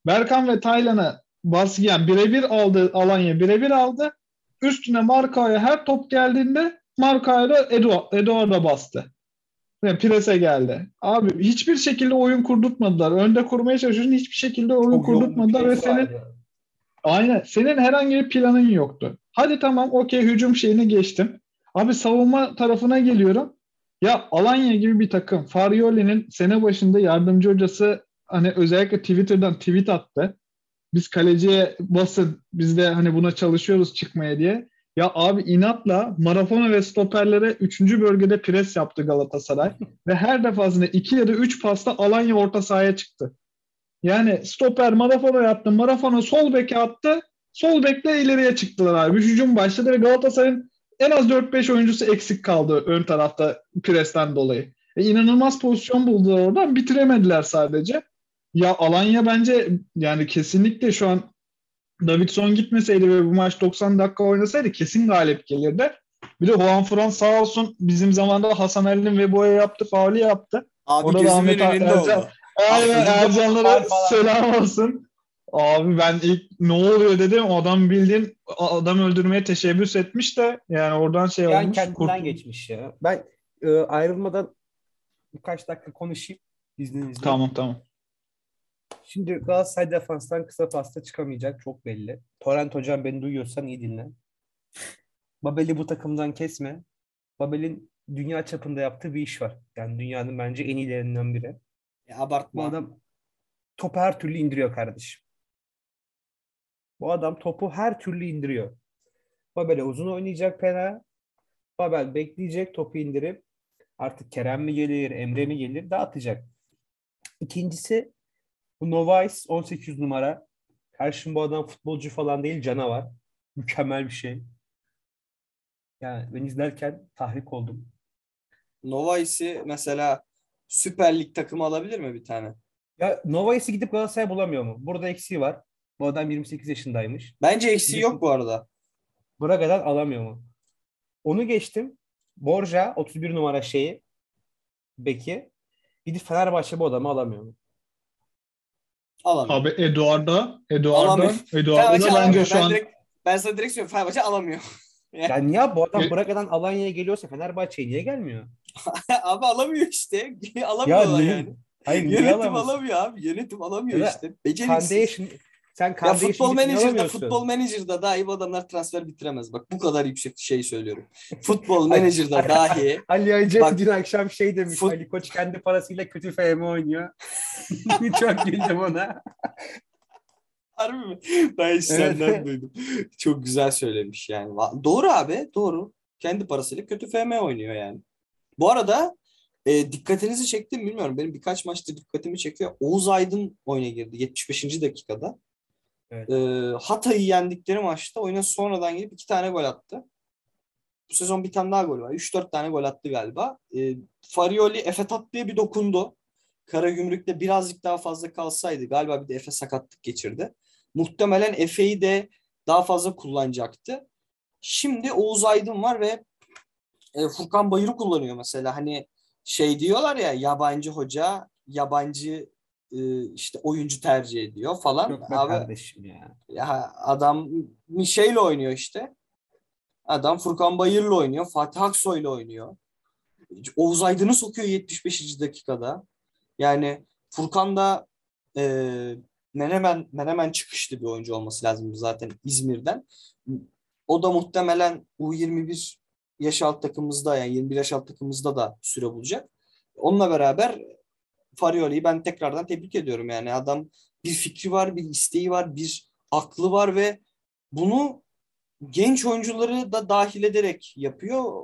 Berkan ve Taylan'ı baskı yani birebir aldı Alanya birebir aldı. Üstüne Marka'ya her top geldiğinde Marka'ya da Edo, Eduardo bastı. Ve prese geldi. Abi hiçbir şekilde oyun kurdurtmadılar. Önde kurmaya çalışıyorsun hiçbir şekilde oyun Çok kurdurtmadılar ve pres senin. Aynen. Senin herhangi bir planın yoktu. Hadi tamam okey hücum şeyini geçtim. Abi savunma tarafına geliyorum. Ya Alanya gibi bir takım. Farioli'nin sene başında yardımcı hocası hani özellikle Twitter'dan tweet attı. Biz kaleciye basın biz de hani buna çalışıyoruz çıkmaya diye. Ya abi inatla Marafona ve stoperlere 3. bölgede pres yaptı Galatasaray. <laughs> ve her defasında 2 ya da 3 pasta Alanya orta sahaya çıktı. Yani stoper Marafona yaptı. Marafona sol beke attı. Sol bekle ileriye çıktılar abi. Hücum başladı ve Galatasaray'ın en az 4-5 oyuncusu eksik kaldı ön tarafta presten dolayı. E, inanılmaz pozisyon buldular oradan. Bitiremediler sadece. Ya Alanya bence yani kesinlikle şu an Davidson gitmeseydi ve bu maç 90 dakika oynasaydı kesin galip gelirdi. Bir de Juan Fran sağ olsun bizim zamanda Hasan Ali'nin Vebo'ya yaptı, faulü yaptı. Abi Orada Ahmet Ercan-. Aynen Ercanlara selam olsun. Abi ben ilk ne oluyor dedim. Adam bildiğin adam öldürmeye teşebbüs etmiş de yani oradan şey Yani olmuş. kendinden geçmiş ya. Ben e, ayrılmadan birkaç dakika konuşayım izninizle. Tamam tamam. Şimdi Galatasaray defanstan kısa pasta çıkamayacak çok belli. Torrent hocam beni duyuyorsan iyi dinle. Babel'i bu takımdan kesme. Babel'in dünya çapında yaptığı bir iş var. Yani dünyanın bence en iyilerinden biri. Bu abartma. adam topu her türlü indiriyor kardeşim. Bu adam topu her türlü indiriyor. Babel'e uzun oynayacak Pena. Babel bekleyecek topu indirip artık Kerem mi gelir, Emre mi gelir dağıtacak. İkincisi bu Novais 18 numara. Karşım bu adam futbolcu falan değil canavar. Mükemmel bir şey. Yani ben izlerken tahrik oldum. Novais'i mesela Süper Lig takımı alabilir mi bir tane? Ya Novais'i gidip Galatasaray bulamıyor mu? Burada eksiği var. Bu adam 28 yaşındaymış. Bence eksiği yok bu arada. Braga'dan alamıyor mu? Onu geçtim. Borja 31 numara şeyi beki. Gidip Fenerbahçe bu adamı alamıyor mu? Alamıyor. Abi Eduardo, Eduardo, Alamıyor. Eduardo Fenerbahçe da bence şu Ben an direkt, Ben sana direkt söylüyorum Fenerbahçe alamıyor. <laughs> Yani niye bu adam Bıraka'dan Alanya'ya geliyorsa Fenerbahçe'ye niye gelmiyor? <laughs> abi alamıyor işte. <laughs> Alamıyorlar niye- yani. Hayır Yönetim alamıyor abi. Yönetim alamıyor Ya işte. Beceriksiz. Kande'ye şimdi sen Ya futbol menajerda futbol menajerda dahi bu adamlar transfer bitiremez. Bak bu kadar yüksek şey söylüyorum. <laughs> Futbol menajerda dahi Ali Aycı Bak- dün akşam şey demiş. Fut- Ali Koç kendi parasıyla kötü FM oynuyor. <laughs> Çok güldüm ona. harbi mi? Ben hiç senden duydum. Çok güzel söylemiş yani. Doğru abi doğru. Kendi parasıyla kötü FM oynuyor yani. Bu arada e, dikkatinizi çektim mi bilmiyorum. Benim birkaç maçta dikkatimi çekiyor. Oğuz Aydın oyuna girdi 75. dakikada. Evet. E, Hatay'ı yendikleri maçta oyuna sonradan gelip iki tane gol attı. Bu sezon bir tane daha gol var. 3-4 tane gol attı galiba. E, Farioli Efe Tatlı'ya bir dokundu. Karagümrük'te birazcık daha fazla kalsaydı galiba bir de Efe sakatlık geçirdi. Muhtemelen Efe'yi de daha fazla kullanacaktı. Şimdi Oğuz Aydın var ve e, Furkan Bayır'ı kullanıyor mesela. Hani şey diyorlar ya yabancı hoca yabancı işte oyuncu tercih ediyor falan. Yok Abi kardeşim ya. ya adam bir şeyle oynuyor işte. Adam Furkan Bayır'la oynuyor. Fatih Aksoy'la oynuyor. Oğuz Aydın'ı sokuyor 75. dakikada. Yani Furkan da e, Menemen, Menemen çıkışlı bir oyuncu olması lazım zaten İzmir'den. O da muhtemelen U21 yaş alt takımımızda yani 21 yaş alt takımımızda da süre bulacak. Onunla beraber Farioli'yi ben tekrardan tebrik ediyorum. Yani adam bir fikri var, bir isteği var, bir aklı var ve bunu genç oyuncuları da dahil ederek yapıyor.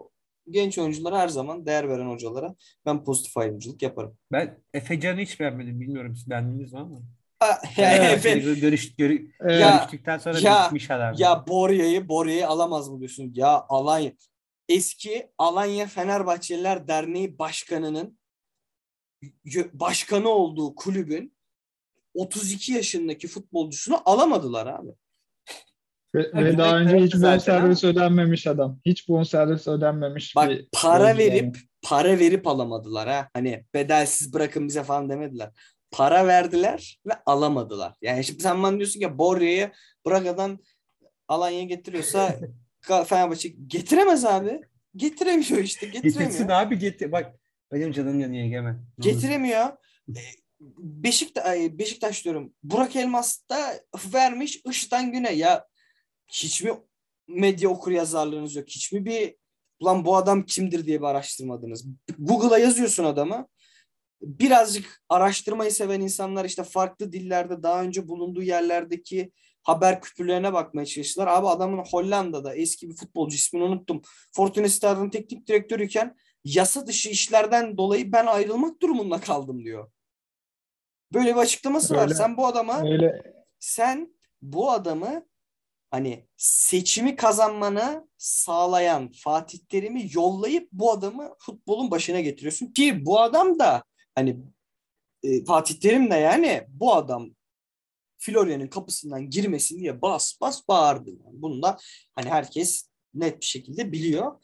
Genç oyunculara her zaman değer veren hocalara ben pozitif ayrımcılık yaparım. Ben Efe Can'ı hiç beğenmedim. Bilmiyorum siz beğendiniz mi ama. Ha, <laughs> Evet, Efe- görüş, görü- Ya- görüştükten sonra ya- bitmiş adam. Ya Borya'yı Borya'yı alamaz mı diyorsun? Ya Alanya eski Alanya Fenerbahçeliler Derneği Başkanı'nın başkanı olduğu kulübün 32 yaşındaki futbolcusunu alamadılar abi. Ve, ve daha önce hiç bonservis ödenmemiş adam. Hiç bonservis ödenmemiş Bak bir para verip yani. para verip alamadılar ha. Hani bedelsiz bırakın bize falan demediler. Para verdiler ve alamadılar. Yani şimdi sen bana diyorsun ki Borya'yı Braga'dan Alanya'ya getiriyorsa <laughs> Fenerbahçe getiremez abi. Getiremiyor işte. Getirsin Getiremiyor. abi getir. Bak benim canım yanıyor Egemen. Getiremiyor. E, Beşiktaş, Beşiktaş diyorum. Burak Elmas da vermiş ışıdan güne. Ya hiç mi medya okur yazarlığınız yok? Hiç mi bir ulan bu adam kimdir diye bir araştırmadınız? Google'a yazıyorsun adamı. Birazcık araştırmayı seven insanlar işte farklı dillerde daha önce bulunduğu yerlerdeki haber küpürlerine bakmaya çalıştılar. Abi adamın Hollanda'da eski bir futbolcu ismini unuttum. Fortuna Sittard'ın teknik direktörüyken yasa dışı işlerden dolayı ben ayrılmak durumunda kaldım diyor. Böyle bir açıklaması var. Öyle. Sen bu adama Öyle sen bu adamı hani seçimi kazanmanı sağlayan Fatih Terim'i yollayıp bu adamı futbolun başına getiriyorsun ki bu adam da hani e, Fatih Terim de yani bu adam Florya'nın kapısından girmesin diye bas bas bağırdı. Yani bunu da hani herkes net bir şekilde biliyor.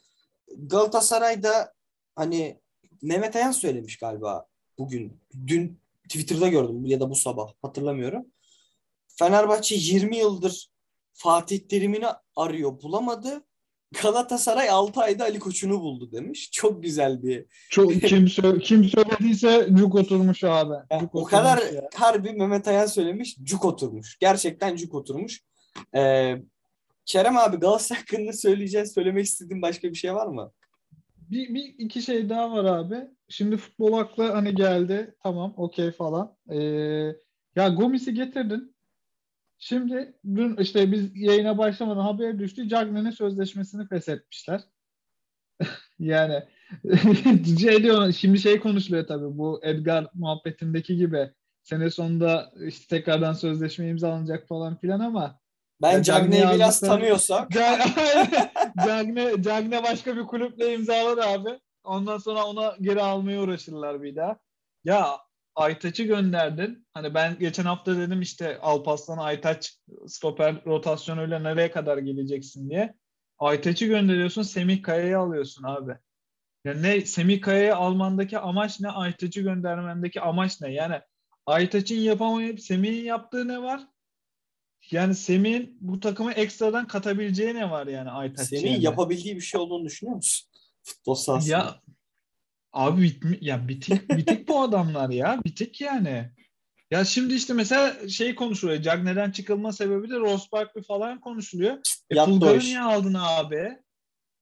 Galatasaray'da hani Mehmet Ayan söylemiş galiba bugün. Dün Twitter'da gördüm ya da bu sabah hatırlamıyorum. Fenerbahçe 20 yıldır Fatih Terim'ini arıyor bulamadı. Galatasaray 6 ayda Ali Koç'unu buldu demiş. Çok güzel bir. çok <laughs> kim, sö- kim söylediyse cuk oturmuş abi. Yani Cuk o oturmuş kadar ya. harbi Mehmet Ayan söylemiş. Cuk oturmuş. Gerçekten cuk oturmuş. Ee, Kerem abi Galatasaray hakkında söyleyeceğin, söylemek istediğin başka bir şey var mı? Bir, bir iki şey daha var abi. Şimdi futbol aklı hani geldi. Tamam okey falan. Ee, ya Gomis'i getirdin. Şimdi dün işte biz yayına başlamadan haber düştü. Cagney'in sözleşmesini feshetmişler. <laughs> yani <laughs> şey diyor, şimdi şey konuşuluyor tabii bu Edgar muhabbetindeki gibi. Sene sonunda işte tekrardan sözleşme imzalanacak falan filan ama Ben Cagney'i Cagney biraz tanıyorsam <laughs> <laughs> Cagne, Cagne başka bir kulüple imzalar abi. Ondan sonra ona geri almaya uğraşırlar bir daha. Ya Aytaç'ı gönderdin. Hani ben geçen hafta dedim işte Alpaslan Aytaç stoper rotasyonuyla nereye kadar geleceksin diye. Aytaç'ı gönderiyorsun Semih Kaya'yı alıyorsun abi. Ya ne Semih Kaya'yı almandaki amaç ne? Aytaç'ı göndermendeki amaç ne? Yani Aytaç'ın yapamayıp Semih'in yaptığı ne var? Yani Semih'in bu takıma ekstradan katabileceği ne var yani Aytaç Senin yani? yapabildiği bir şey olduğunu düşünüyor musun? Futbol sahasında. Ya abi bitmi ya bitik bitik bu adamlar ya. Bitik yani. Ya şimdi işte mesela şey konuşuluyor. Cagney'den çıkılma sebebi de Ross Barkley falan konuşuluyor. E, Pulgar'ı iş. niye aldın abi?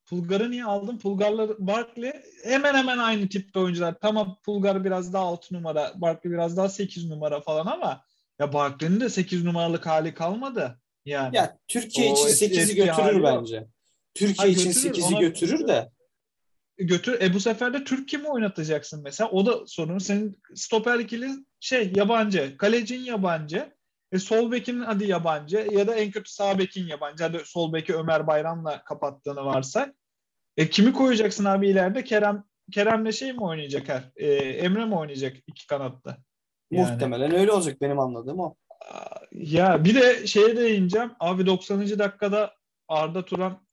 Pulgar'ı niye aldın? Pulgar'la Barkley hemen hemen aynı tipte oyuncular. Tamam Pulgar biraz daha 6 numara, Barkley biraz daha 8 numara falan ama ya Barkley'nin de 8 numaralık hali kalmadı. Yani. Ya Türkiye O için eski- 8'i eski götürür bence. Türkiye Ha, için götürür, 8'i ona- götürür de. götür. E bu sefer de Türk kimi oynatacaksın mesela? O da sorun. Senin stoper ikili şey yabancı. Kalecin yabancı. E sol bekin hadi yabancı ya da en kötü sağ bekin yabancı. Hadi sol beki Ömer Bayram'la kapattığını varsa. E kimi koyacaksın abi ileride? Kerem Kerem'le şey mi oynayacak her? E, Emre mi oynayacak iki kanatta? Yani. Muhtemelen öyle olacak benim anladığım o. Ya bir de şeye değineceğim. Abi 90. dakikada Arda Turan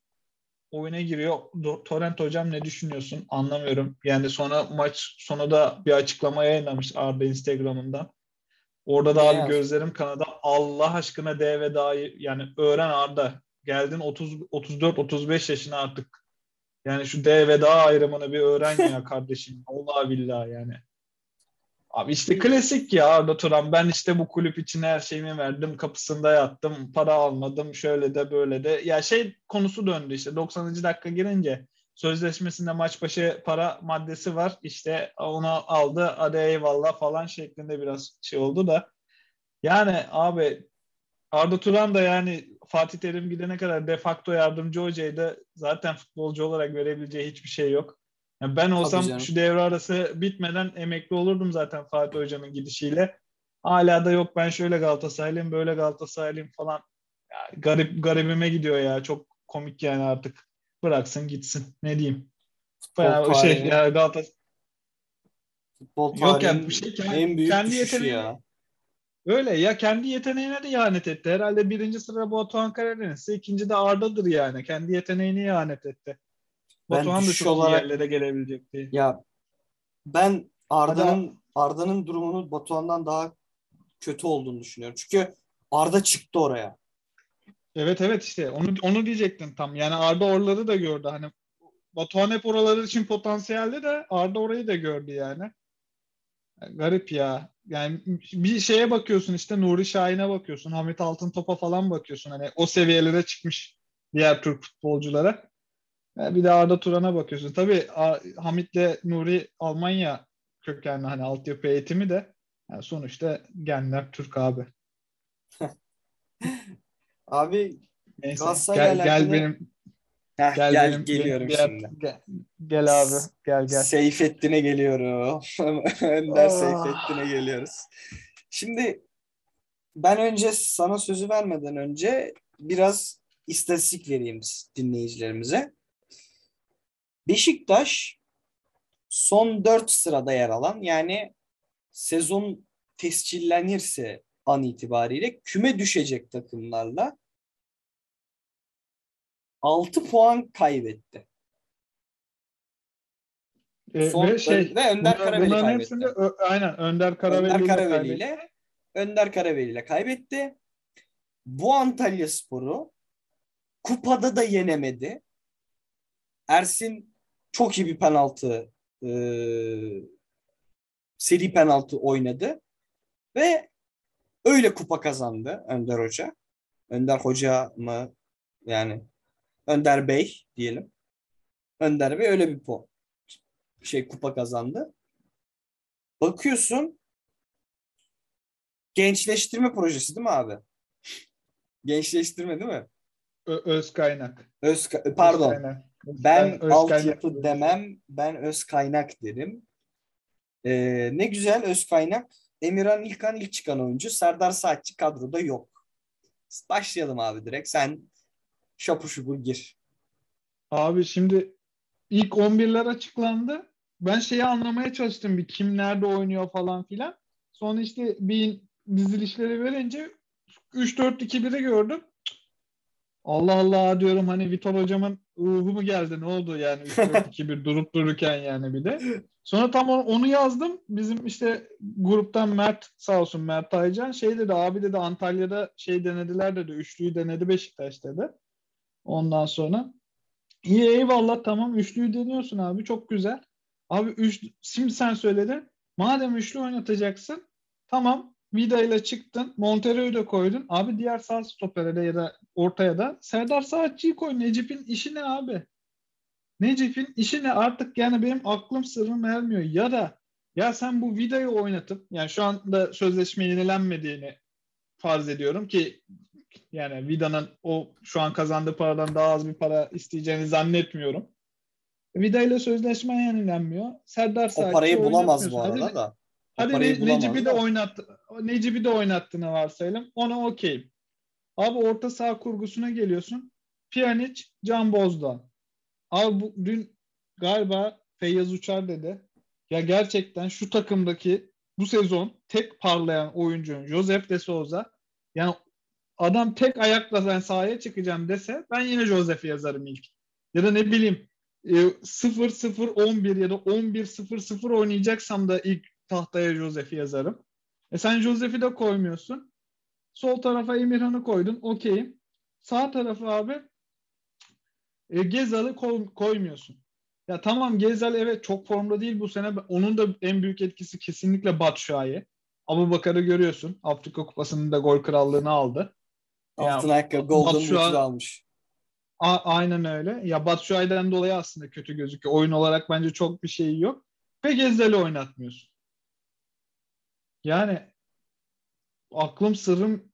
oyuna giriyor. Torrent hocam ne düşünüyorsun? Anlamıyorum. Yani sonra maç sonu da bir açıklama yayınlamış Arda Instagram'ından. Orada da Ne abi yazmış? gözlerim kanadı. Allah aşkına D ve D'yi yani öğren Arda. Geldin 30 34 35 yaşına artık. Yani şu D ve D ayrımını bir öğren ya <laughs> kardeşim. Allah billahi yani. Abi işte klasik ya Arda Turan. Ben işte bu kulüp için her şeyimi verdim. Kapısında yattım. Para almadım. Şöyle de böyle de. Ya şey konusu döndü işte. 90. dakika girince sözleşmesinde maç başı para maddesi var. İşte onu aldı. Hadi eyvallah falan şeklinde biraz şey oldu da. Yani abi Arda Turan da yani Fatih Terim gidene kadar de facto yardımcı hocaydı. Zaten futbolcu olarak verebileceği hiçbir şey yok. Yani ben olsam şu devre arası bitmeden emekli olurdum zaten Fatih Hoca'nın gidişiyle. Hala da yok ben şöyle Galatasaraylıyım böyle Galatasaraylıyım falan. Ya, garip garibime gidiyor ya. Çok komik yani artık. Bıraksın gitsin. Ne diyeyim? O şey tarihinin- ya Galatasaray Futbol Yok ya, bir şey kendi- en büyük kendi yeteneği- ya. Öyle ya kendi yeteneğine de ihanet etti. Herhalde birinci sıra Batuhan Karadeniz'se ikinci de Arda'dır yani. Kendi yeteneğine ihanet etti. Ben Batuhan da düşüş çok iyi olarak- yerlere gelebilecekti. Ya ben Arda'nın Arda'nın durumunun Batuhan'dan daha kötü olduğunu düşünüyorum. Çünkü Arda çıktı oraya. Evet evet işte onu onu diyecektim tam. Yani Arda oraları da gördü. Hani Batuhan hep oraları için potansiyeldi de Arda orayı da gördü yani. Yani garip ya. Yani bir şeye bakıyorsun işte Nuri Şahin'e bakıyorsun. Hamit Altıntop'a falan bakıyorsun. Hani o seviyelere çıkmış diğer Türk futbolculara. Yani bir de Arda Turan'a bakıyorsun. Tabii Hamit'le Nuri Almanya kökenli hani altyapı eğitimi de yani sonuçta genler Türk abi. <laughs> Abi Neyse. Gel, gel alakalı- benim heh, Gel, gel, benim, geliyorum diğer- şimdi. Gel, gel abi. Gel gel. Seyfettin'e geliyorum. <laughs> Önder Ah. Seyfettin'e geliyoruz. Şimdi ben önce sana sözü vermeden önce biraz istatistik vereyim dinleyicilerimize. Beşiktaş son 4 sırada yer alan yani sezon tescillenirse an itibariyle küme düşecek takımlarla 6 puan kaybetti. Ee, Son- ve şey, ve Önder Karaveli bunların kaybetti. hepsinde Ö- aynen Önder Karaveli Önder ile Karaveli kaybetti. ile Önder Karaveli ile kaybetti. Bu Antalya Sporu kupada da yenemedi. Ersin çok iyi bir penaltı e, seri penaltı oynadı ve öyle kupa kazandı Önder Hoca. Önder Hoca mı yani Önder Bey diyelim. Önder Bey öyle bir po şey kupa kazandı. Bakıyorsun gençleştirme projesi değil mi abi? Gençleştirme değil mi? Ö- öz kaynak. Öz pardon. Öz kaynak. Ben öz altyapı demem. Ben öz kaynak derim. Ee, ne güzel öz kaynak. Emirhan İlkan ilk çıkan oyuncu. Serdar Saatçi kadroda yok. Başlayalım abi direkt. Sen şapur şupur gir. Abi şimdi ilk 11'ler açıklandı. Ben şeyi anlamaya çalıştım bir kim nerede oynuyor falan filan. Sonra işte bir dizilişleri verince 3-4-2-1'i gördüm. Allah Allah diyorum hani Vitor hocamın ruhu mu geldi ne oldu yani 3-4-2-1 durup dururken yani bir de. Sonra tam onu yazdım. Bizim işte gruptan Mert sağ olsun Mert Aycan şey dedi abi dedi Antalya'da şey denediler dedi. Üçlüyü denedi Beşiktaş dedi. Ondan sonra iyi eyvallah tamam üçlüyü deniyorsun abi çok güzel. Abi üç, şimdi sen söyledin. Madem üçlü oynatacaksın tamam Vida ile çıktın. Montero'yu da koydun. Abi diğer sağ stopere ya da ortaya da Serdar Saatçı'yı koy. Necip'in işi ne abi? Necip'in işi ne? Artık yani benim aklım sırrım ermiyor. Ya da ya sen bu Vida'yı oynatıp yani şu anda sözleşme yenilenmediğini farz ediyorum ki yani Vida'nın o şu an kazandığı paradan daha az bir para isteyeceğini zannetmiyorum. Vida ile sözleşme yenilenmiyor. Serdar Saatçı O parayı bulamaz bu arada da. Hadi ne, Necip'i de oynattı. Necip'i de oynattığını varsayalım. Ona okeyim. Abi orta saha kurgusuna geliyorsun. Pjanic, Can Bozdoğan. Abi bu, dün galiba Feyyaz Uçar dedi. Ya gerçekten şu takımdaki bu sezon tek parlayan oyuncu Joseph de Souza. Yani adam tek ayakla ben sahaya çıkacağım dese ben yine Joseph'i yazarım ilk. Ya da ne bileyim 0-0-11 ya da 11-0-0 oynayacaksam da ilk tahtaya Josef'i yazarım. E sen Josef'i de koymuyorsun. Sol tarafa Emirhan'ı koydun. Okeyim. Sağ tarafa abi e, Gezal'ı koy, koymuyorsun. Ya tamam Gezal evet çok formda değil bu sene. Onun da en büyük etkisi kesinlikle Batshuayi. Abu Bakar'ı görüyorsun. Afrika Kupası'nın da gol krallığını aldı. Altın ayakkabı Golden Boot'u almış. A- aynen öyle. Ya Batshuayi'den dolayı aslında kötü gözüküyor. Oyun olarak bence çok bir şey yok. Ve Gezal'i oynatmıyorsun. Yani aklım sırrım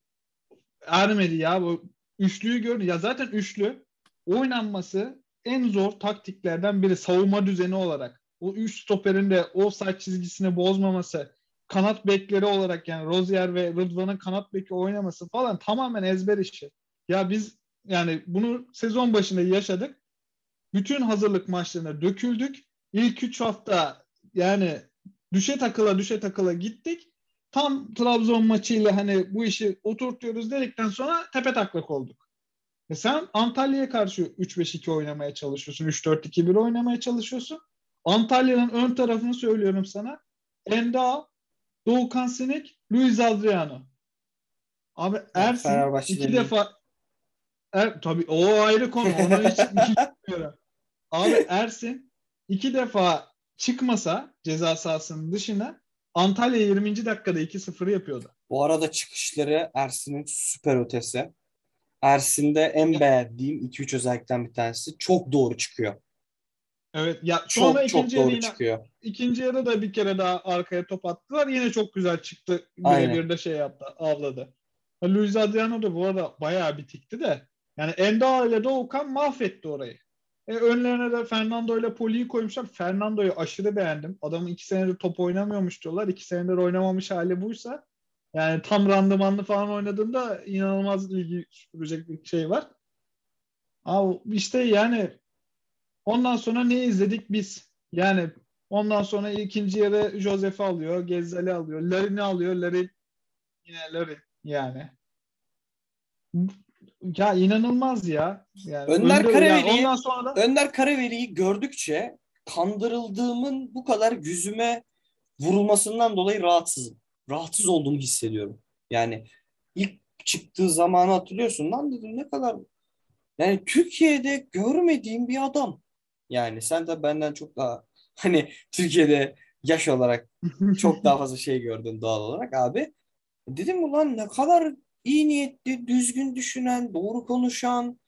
ermedi ya. Bu üçlüyü gördüm. Ya zaten üçlü oynanması en zor taktiklerden biri savunma düzeni olarak. O üç stoperin de o saç çizgisini bozmaması, kanat bekleri olarak yani Rozier ve Rıdvan'ın kanat beki oynaması falan tamamen ezber işi. Ya biz yani bunu sezon başında yaşadık. Bütün hazırlık maçlarına döküldük. İlk üç hafta yani düşe takıla düşe takıla gittik tam Trabzon maçıyla hani bu işi oturtuyoruz dedikten sonra tepe taklak olduk. E sen Antalya'ya karşı 3-5-2 oynamaya çalışıyorsun. 3-4-2-1 oynamaya çalışıyorsun. Antalya'nın ön tarafını söylüyorum sana. Enda, Doğukan Sinek, Luis Adriano. Abi Ersin iki defa er, tabii o ayrı konu. Ona hiç bilmiyorum. Abi Ersin iki defa çıkmasa ceza sahasının dışına Antalya 20. dakikada 2-0 yapıyordu. Bu arada çıkışları Ersin'in süper ötesi. Ersin'de en beğendiğim 2-3 özellikten bir tanesi. Çok doğru çıkıyor. Evet ya sonra çok, ikinci çok doğru yine, çıkıyor. İkinci yarı da bir kere daha arkaya top attılar. Yine çok güzel çıktı. Birebir de şey yaptı. Avladı. Luis Adriano da bu arada bayağı bitikti de. Yani Enda ile Doğukan mahvetti orayı. E, önlerine de Fernando ile Poli'yi koymuşlar. Fernando'yu aşırı beğendim. Adamın iki senedir top oynamıyormuş diyorlar. İki senedir oynamamış hali buysa yani tam randımanlı falan oynadığında inanılmaz ilgi sürecek bir şey var. Ama işte yani ondan sonra ne izledik biz? Yani ondan sonra ikinci yere Josef'i alıyor, Gezzali alıyor, Larin'i alıyor, Larin yine Larin yani. Ya inanılmaz ya. Yani Önder yani sonra... Önder Karaveli'yi gördükçe kandırıldığımın bu kadar yüzüme vurulmasından dolayı rahatsızım. Rahatsız olduğumu hissediyorum. Yani ilk çıktığı zamanı hatırlıyorsun lan dedim ne kadar yani Türkiye'de görmediğim bir adam. Yani sen de benden çok daha hani Türkiye'de yaş olarak <laughs> çok daha fazla şey gördün doğal olarak abi. Dedim ulan ne kadar iyi niyetli, düzgün düşünen, doğru konuşan,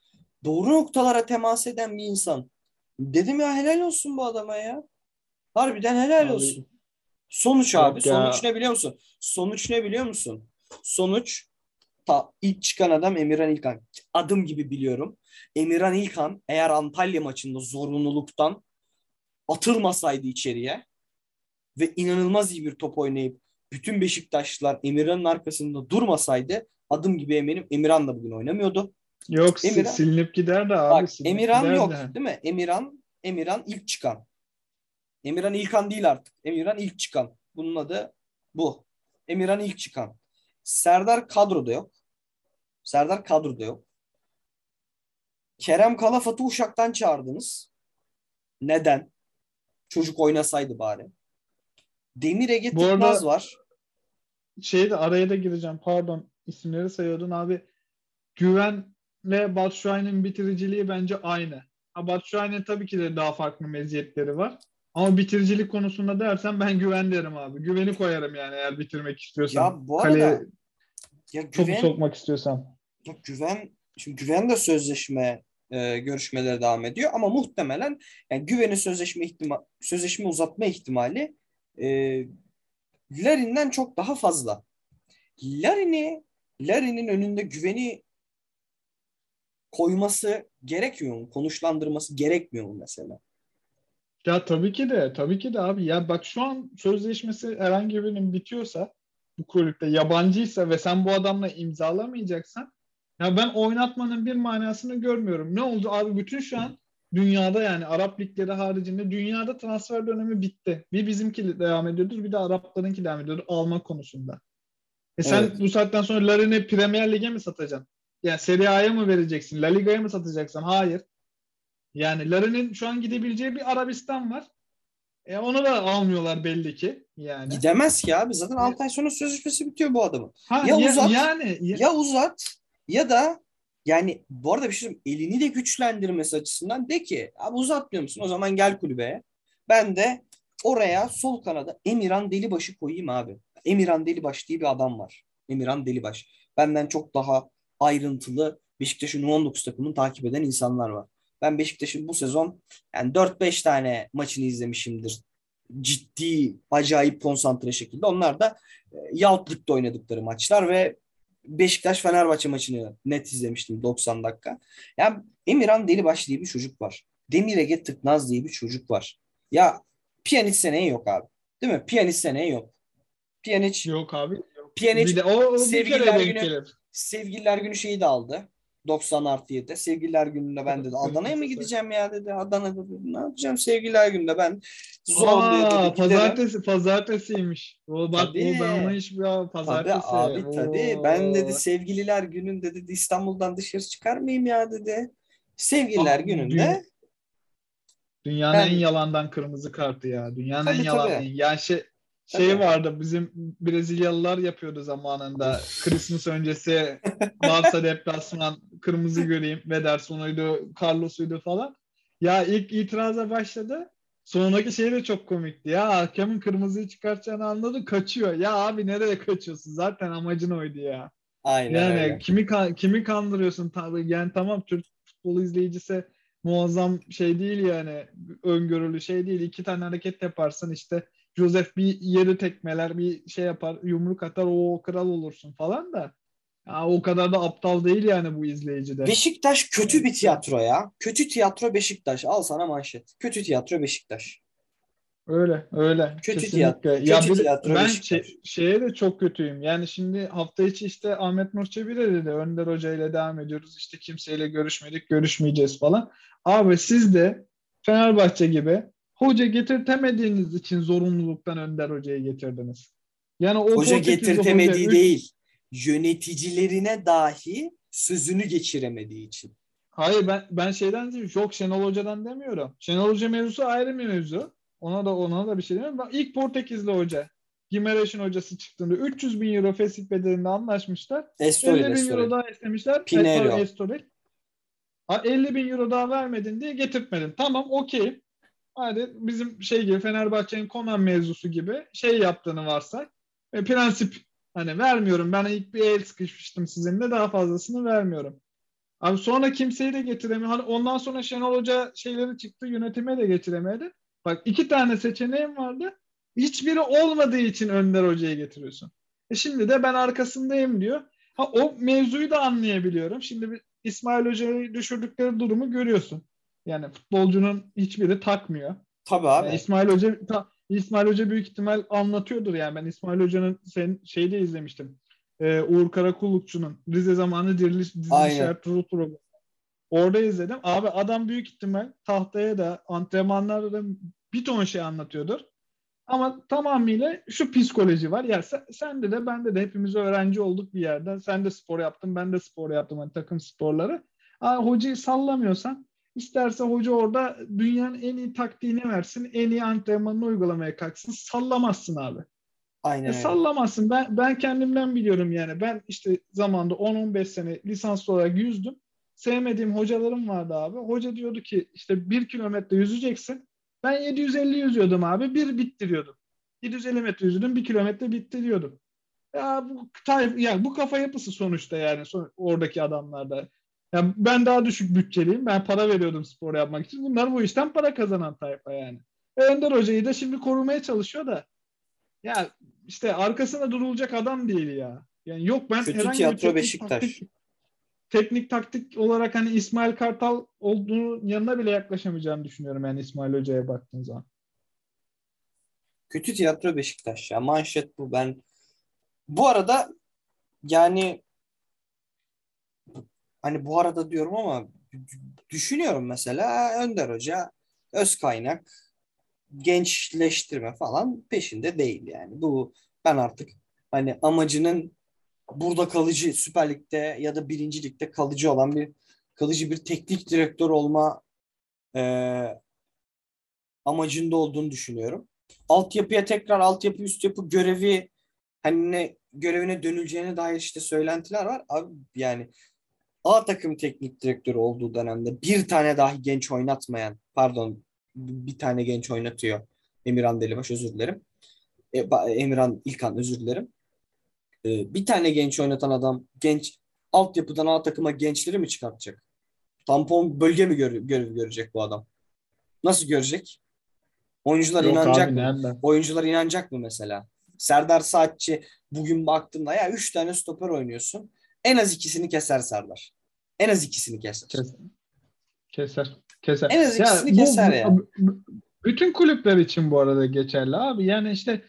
doğru noktalara temas eden bir insan. Dedim ya helal olsun bu adama ya. Harbiden helal abi, olsun. Sonuç abi. Ya. Sonuç ne biliyor musun? Sonuç ne biliyor musun? Sonuç ta ilk çıkan adam Emirhan İlkan. Adım gibi biliyorum. Emirhan İlkan eğer Antalya maçında zorunluluktan atılmasaydı içeriye ve inanılmaz iyi bir top oynayıp bütün Beşiktaşlılar Emirhan'ın arkasında durmasaydı adım gibi eminim Emirhan da bugün oynamıyordu. Yok Emirhan, silinip gider de abi. Bak, Emirhan yok de. değil mi? Emirhan Emirhan ilk çıkan. Emirhan İlkan değil artık. Emirhan ilk çıkan. Bunun adı bu. Emirhan ilk çıkan. Serdar kadroda yok. Serdar kadroda yok. Kerem Kalafat'ı Uşak'tan çağırdınız. Neden? Çocuk oynasaydı bari. Demir Ege Bu arada- var. Şeyde araya da gireceğim. Pardon. İsimleri sayıyordun abi. Güvenle Batshuayi'nin bitiriciliği bence aynı. Batshuayi'nin tabii ki de daha farklı meziyetleri var. Ama bitiricilik konusunda dersen ben güven derim abi. Güveni koyarım yani eğer bitirmek istiyorsam. Ya bu arada Kaleye ya güven, sokmak istiyorsam. ya güven şimdi güven de sözleşme e, görüşmeleri devam ediyor ama muhtemelen yani güvenin sözleşme ihtima sözleşme uzatma ihtimali e, Larin'den çok daha fazla. Larin'i Larin'in önünde güveni koyması gerekmiyor mu? Konuşlandırması gerekmiyor mu mesela? Ya tabii ki de, tabii ki de abi. Ya bak şu an sözleşmesi herhangi birinin bitiyorsa bu kulüpte yabancıysa ve sen bu adamla imzalamayacaksan ya ben oynatmanın bir manasını görmüyorum. Ne oldu abi bütün şu an dünyada yani Arap ligleri haricinde dünyada transfer dönemi bitti. Bir bizimki devam ediyordur bir de Araplarınki devam ediyordur alma konusunda. E sen Evet. bu saatten sonra Larin'i Premier Lig'e mi satacaksın? Yani Serie A'ya mı vereceksin? La Liga'ya mı satacaksın? Hayır. Yani Larin'in şu an gidebileceği bir Arabistan var. E onu da almıyorlar belli ki. Yani. Gidemez ki abi. Zaten 6 ay sonra sözleşmesi bitiyor bu adamın. Ha, Ya ya, uzat, yani ya- Ya uzat ya da yani bu arada bir şey söyleyeyim, elini de güçlendirmesi açısından de ki abi uzatmıyor musun? O zaman gel kulübe. Ben de oraya sol kanada Emirhan Delibaş'ı koyayım abi. Emirhan Delibaş diye bir adam var. Emirhan Delibaş. Benden çok daha ayrıntılı Beşiktaş'ın 19 takımını takip eden insanlar var. Ben Beşiktaş'ın bu sezon yani 4-5 tane maçını izlemişimdir. Ciddi, acayip konsantre şekilde. Onlar da e, Lig'de oynadıkları maçlar ve Beşiktaş Fenerbahçe maçını net izlemiştim 90 dakika. Ya Emirhan Delibaş diye bir çocuk var. Demir Ege Tıknaz diye bir çocuk var. Ya Pjanic seneye yok abi. Değil mi? Pjanic seneye yok. Pjanic, yok abi. Pjanic Bir de o, o bir sevgililer günü- gelir. Sevgililer günü şeyi de aldı. 90 artı 7'de. Sevgililer gününde ben dedi Adana'ya mı gideceğim ya dedi. Adana'da dedi. Ne yapacağım sevgililer gününde ben zorluyor dedi. Aa, Giderim. pazartesi, pazartesiymiş. O bak Tabii. o ben onu hiç ya Tabii pazartesi. abi tabii. Oo. Ben dedi sevgililer gününde dedi İstanbul'dan dışarı çıkar mıyım ya dedi. Sevgililer Ah, gününde Dünyanın Ben- en yalandan kırmızı kartı ya. Dünyanın Tabii, en yalan. tabii. Yani şey şey Tabii. vardı bizim Brezilyalılar yapıyordu zamanında. Christmas öncesi Barça deplasman kırmızı göreyim. Vederson'uydu, Carlos'uydu falan. Ya ilk itiraza başladı. Sonraki şey de çok komikti. Ya hakemin kırmızıyı çıkartacağını anladı. Kaçıyor. Ya abi nereye kaçıyorsun? Zaten amacın oydu ya. aynen Yani öyle. kimi kimi kandırıyorsun tabii yani tamam Türk futbolu izleyicisi muazzam şey değil yani öngörülü şey değil iki tane hareket yaparsın işte Joseph bir yeri tekmeler bir şey yapar yumruk atar o kral olursun falan da ya o kadar da aptal değil yani bu izleyici de. Beşiktaş kötü bir tiyatro ya. Kötü tiyatro Beşiktaş. Al sana manşet. Kötü tiyatro Beşiktaş. Öyle öyle. Kötü kesinlikle. tiyatro, Ya kötü de tiyatro ben şey- şeye de çok kötüyüm. Yani şimdi hafta içi işte Ahmet Nur Çebi'de dedi Önder Hoca ile devam ediyoruz. İşte kimseyle görüşmedik, görüşmeyeceğiz falan. Abi siz de Fenerbahçe gibi hoca getirtemediğiniz için zorunluluktan Önder Hoca'yı getirdiniz. Yani o Hoca getirtemediği hoca- değil. Yöneticilerine dahi sözünü geçiremediği için. Hayır ben ben şeyden değil, yok Şenol Hoca'dan demiyorum. Şenol Hoca mevzusu ayrı bir mevzu. Ona da ona da bir şey demiyorum. İlk Portekizli hoca Gimereş'in hocası çıktığında 300 bin euro fesih bedelinde anlaşmışlar. Estoril, 50 bin Estoril. euro daha istemişler. Pinheiro. Estoril, Estoril. Ha, 50 bin euro daha vermedin diye getirtmedin. Tamam okey. Hadi bizim şey gibi Fenerbahçe'nin Konan mevzusu gibi şey yaptığını varsa e, prensip hani vermiyorum ben ilk bir el sıkışmıştım sizinle daha fazlasını vermiyorum. Abi sonra kimseyi de getiremiyor. Hani ondan sonra Şenol Hoca şeyleri çıktı yönetime de getiremedi. Bak iki tane seçeneğim vardı. Hiçbiri olmadığı için Önder Hoca'yı getiriyorsun. E şimdi de ben arkasındayım diyor. Ha o mevzuyu da anlayabiliyorum. Şimdi bir İsmail Hoca'yı düşürdükleri durumu görüyorsun. Yani futbolcunun hiçbiri takmıyor. Tabii abi. Yani İsmail Hoca ta- İsmail Hoca büyük ihtimal anlatıyordur yani. Ben İsmail Hoca'nın sen şeyde izlemiştim. Ee, Uğur Karakullukçu'nun Rize zamanı diriliş Aynen. Ertuğrul programı. Orada izledim. Abi adam büyük ihtimal tahtaya da antrenmanlarda da bir ton şey anlatıyordur. Ama tamamıyla şu psikoloji var. Ya sen, sende de bende de hepimiz öğrenci olduk bir yerden. Sen de spor yaptın, ben de spor yaptım. Hani takım sporları. Ha, hocayı sallamıyorsan isterse hoca orada dünyanın en iyi taktiğini versin, en iyi antrenmanını uygulamaya kalksın. Sallamazsın abi. Aynen E, sallamazsın. Ben ben kendimden biliyorum yani. Ben işte zamanda 10-15 sene lisanslı olarak yüzdüm. Sevmediğim hocalarım vardı abi. Hoca diyordu ki işte bir kilometre yüzeceksin. Ben 750 yüzüyordum abi. Bir bittiriyordum. 750 metre yüzüdüm. Bir kilometre bitti diyordum. Ya bu tayf, yani bu kafa yapısı sonuçta yani son- oradaki adamlarda. Ya ben daha düşük bütçeliyim. Ben para veriyordum spor yapmak için. Bunlar bu işten para kazanan tayfa yani. E, Önder Hoca'yı da şimdi korumaya çalışıyor da ya işte arkasında durulacak adam değil ya. Yani yok ben Kötü herhangi tiyatro bir Beşiktaş. Taktik, teknik taktik olarak hani İsmail Kartal olduğunu yanına bile yaklaşamayacağını düşünüyorum yani İsmail Hoca'ya baktığın zaman. Kötü tiyatro Beşiktaş ya. Manşet bu. Ben bu arada yani hani bu arada diyorum ama düşünüyorum mesela Önder Hoca öz kaynak gençleştirme falan peşinde değil yani. Bu ben artık hani amacının burada kalıcı Süper Lig'de ya da birinci ligde kalıcı olan bir kalıcı bir teknik direktör olma eee amacında olduğunu düşünüyorum. Altyapıya tekrar altyapı üst yapı görevi hani ne görevine dönüleceğine dair işte söylentiler var. Abi yani A takım teknik direktörü olduğu dönemde bir tane dahi genç oynatmayan pardon bir tane genç oynatıyor. Emirhan Delibaş özür dilerim. E, Emirhan İlkan özür dilerim. E, bir tane genç oynatan adam genç altyapıdan A takıma gençleri mi çıkartacak? Tampon bölge mi gör- görevi görecek bu adam? Nasıl görecek? Oyuncular Yok inanacak abi mı? nereden? Oyuncular inanacak mı mesela? Serdar Saatçi bugün baktığında ya 3 tane stoper oynuyorsun. En az ikisini keser Serdar. En az ikisini keser. Keser. Keser. Keser. En az ikisini bu- keser bu- ya. bu- Bütün kulüpler için bu arada geçerli abi. Yani işte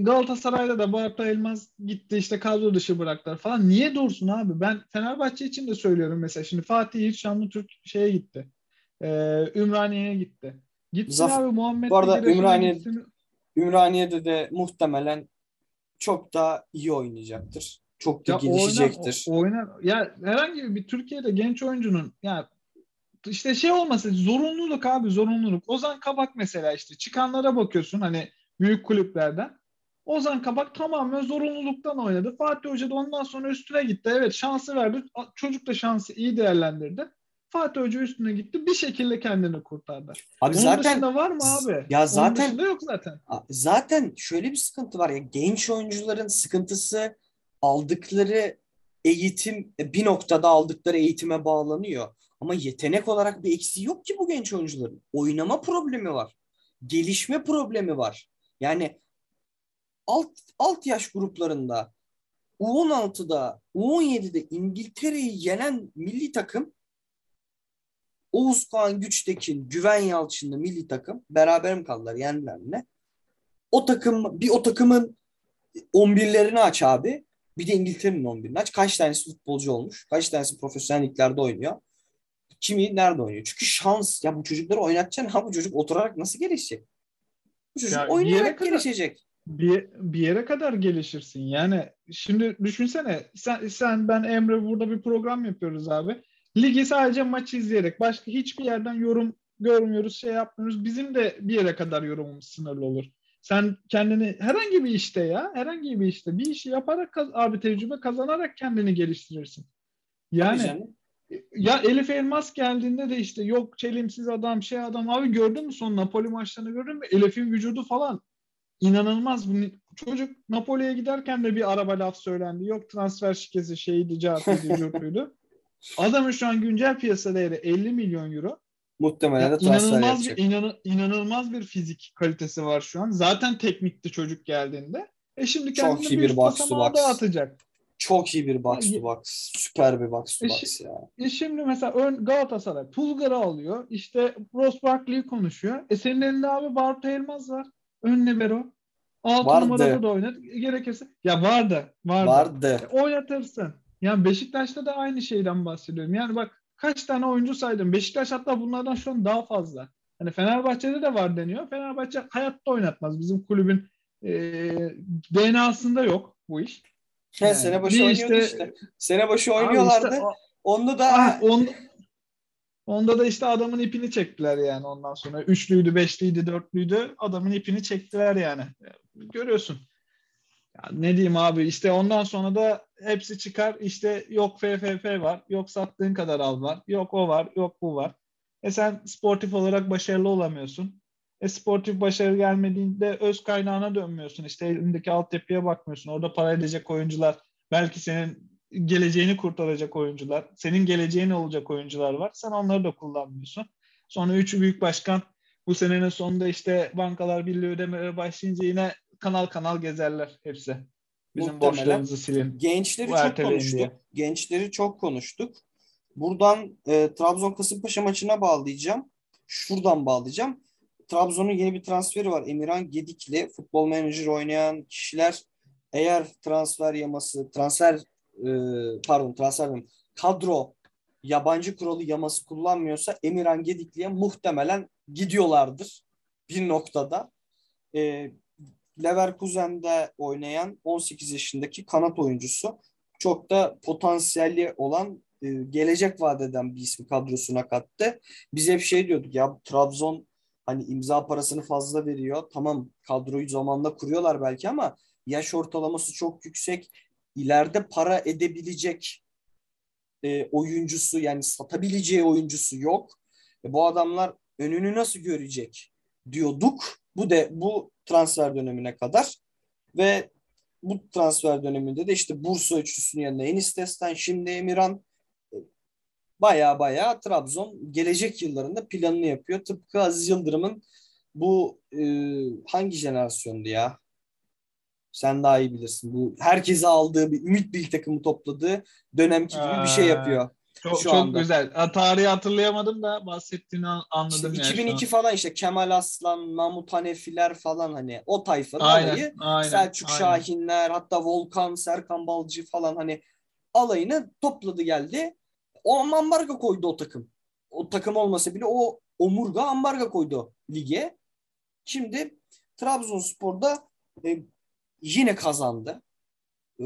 Galatasaray'da da Barta Elmaz gitti işte kadro dışı bıraktılar falan. Niye dursun abi? Ben Fenerbahçe için de söylüyorum mesela. Şimdi Fatih Yiğit Şanlıurfa şeye gitti. E, Ümraniye'ye gitti. Gitsin Zaf- abi Muhammed Bu arada Ümraniye- gitsin. Ümraniye'de de muhtemelen çok daha iyi oynayacaktır. Çok da Ya gelişecektir. Oynar, oynar. Ya herhangi bir Türkiye'de genç oyuncunun ya işte şey olması zorunluluk abi zorunluluk. Ozan Kabak mesela işte çıkanlara bakıyorsun hani büyük kulüplerden. Ozan Kabak tamamen zorunluluktan oynadı. Fatih Hoca da ondan sonra üstüne gitti. Evet şansı verdi. Çocuk da şansı iyi değerlendirdi. Fatih Hoca üstüne gitti. Bir şekilde kendini kurtardı. Abi Onun zaten dışında var mı abi? Ya Onun zaten- dışında yok zaten. zaten şöyle bir sıkıntı var ya genç oyuncuların sıkıntısı aldıkları eğitim bir noktada aldıkları eğitime bağlanıyor. Ama yetenek olarak bir eksiği yok ki bu genç oyuncuların. Oynama problemi var. Gelişme problemi var. Yani alt alt yaş gruplarında U16'da, U17'de İngiltere'yi yenen milli takım Oğuzkan Güçtekin, Güven Yalçın'la milli takım beraber mi kaldılar? Yendiler mi? O takım bir o takımın 11'lerini aç abi. Bir de İngiltere'nin 11'ini aç. Kaç tanesi futbolcu olmuş? Kaç tanesi profesyonel liglerde oynuyor? Kimi nerede oynuyor? Çünkü şans. Ya bu çocukları oynatacaksın. <laughs> Ha bu çocuk oturarak nasıl gelişecek? Bu çocuk Ya oynayarak kadar- gelişecek. Bir, bir yere kadar gelişirsin. Yani şimdi düşünsene sen, sen ben Emre burada bir program yapıyoruz abi. Ligi sadece maç izleyerek başka hiçbir yerden yorum görmüyoruz, şey yapmıyoruz. Bizim de bir yere kadar yorumumuz sınırlı olur. Sen kendini herhangi bir işte ya, herhangi bir işte bir işi yaparak abi tecrübe kazanarak kendini geliştirirsin. Yani ya Elif Elmas geldiğinde de işte yok çelimsiz adam şey adam abi gördün mü son Napoli maçlarını gördün mü? Elif'in vücudu falan inanılmaz. Bu Çocuk Napoli'ye giderken de bir araba laf söylendi. Yok transfer şikesi şeydi, cartıydı, curtuydu. Adamın şu an güncel piyasa değeri 50 milyon euro. Muhtemelen Ya de transfer inanılmaz yapacak. bir inan- inanılmaz bir fizik kalitesi var şu an. Zaten teknikti çocuk geldiğinde. E şimdi Çok kendini iyi bir bir box to box. dağıtacak. Çok iyi bir box to box. Süper bir box to E box şi- ya. E şimdi mesela ön Galatasaray Pulgar'ı alıyor. İşte Ross Barkley'i konuşuyor. E senin elinde abi Bartu Elmaz var. Ön libero. Altı Vardı. numarada da oynat. Gerekirse. Ya vardı. Vardı. Vardı. E, oynatırsın. Yani Beşiktaş'ta da aynı şeyden bahsediyorum. Yani bak kaç tane oyuncu saydım. Beşiktaş hatta bunlardan şu an daha fazla. Hani Fenerbahçe'de de var deniyor. Fenerbahçe hayatta oynatmaz. Bizim kulübün e, DNA'sında yok bu iş. Yani sene başı oynuyordu işte- işte. Sene başı oynuyorlardı. işte Onda da Ah, on, Onda da işte adamın ipini çektiler yani ondan sonra. Üçlüydü, beşliydi, dörtlüydü. Adamın ipini çektiler yani. Görüyorsun. Ya ne diyeyim abi işte ondan sonra da hepsi çıkar işte yok FFF var, yok sattığın kadar al var, yok o var, yok bu var. E sen sportif olarak başarılı olamıyorsun. E sportif başarı gelmediğinde öz kaynağına dönmüyorsun. İşte elindeki altyapıya bakmıyorsun. Orada para edecek oyuncular, belki senin geleceğini kurtaracak oyuncular, senin geleceğin olacak oyuncular var. Sen onları da kullanmıyorsun. Sonra üç büyük başkan bu senenin sonunda işte bankalar birliği ödemelere başlayınca yine kanal kanal gezerler hepsi. Bizim Muhtemelen. borçlarımızı silin. Gençleri Bu çok konuştuk. diye. Gençleri çok konuştuk. Buradan e, Trabzon Kasımpaşa maçına bağlayacağım. Şuradan bağlayacağım. Trabzon'un yeni bir transferi var. Emirhan Gedikli. Futbol menajer oynayan kişiler eğer transfer yaması, transfer e, pardon transfer kadro yabancı kuralı yaması kullanmıyorsa Emirhan Gedikli'ye muhtemelen gidiyorlardır bir noktada. E, Leverkusen'de oynayan 18 yaşındaki kanat oyuncusu. Çok da potansiyeli olan e, gelecek vadeden bir ismi kadrosuna kattı. Biz hep şey diyorduk ya Trabzon hani imza parasını fazla veriyor. Tamam kadroyu zamanla kuruyorlar belki ama yaş ortalaması çok yüksek. İleride para edebilecek e, oyuncusu yani satabileceği oyuncusu yok. E, bu adamlar önünü nasıl görecek diyorduk. Bu de bu transfer dönemine kadar ve bu transfer döneminde de işte Bursa üçlüsünün yanında Enis Destan, şimdi Emirhan baya baya Trabzon gelecek yıllarında planını yapıyor. Tıpkı Aziz Yıldırım'ın bu e, hangi jenerasyondu ya? Sen daha iyi bilirsin. Bu herkese aldığı bir ümit bir takımı topladığı dönemki gibi bir şey yapıyor. Çok, Şu çok anda. güzel. Ha, tarihi hatırlayamadım da bahsettiğini an- anladım İşte yani. şu 2002 an. falan işte Kemal Aslan, Mahmut Hanefiler falan hani o tayfanın Aynen, alayı aynen, Selçuk aynen. Şahinler hatta Volkan, Serkan Balcı falan hani alayını topladı geldi. O ambargo koydu o takım. O takım olmasa bile o omurga ambargo koydu lige. Şimdi Trabzonspor'da e, yine kazandı. E,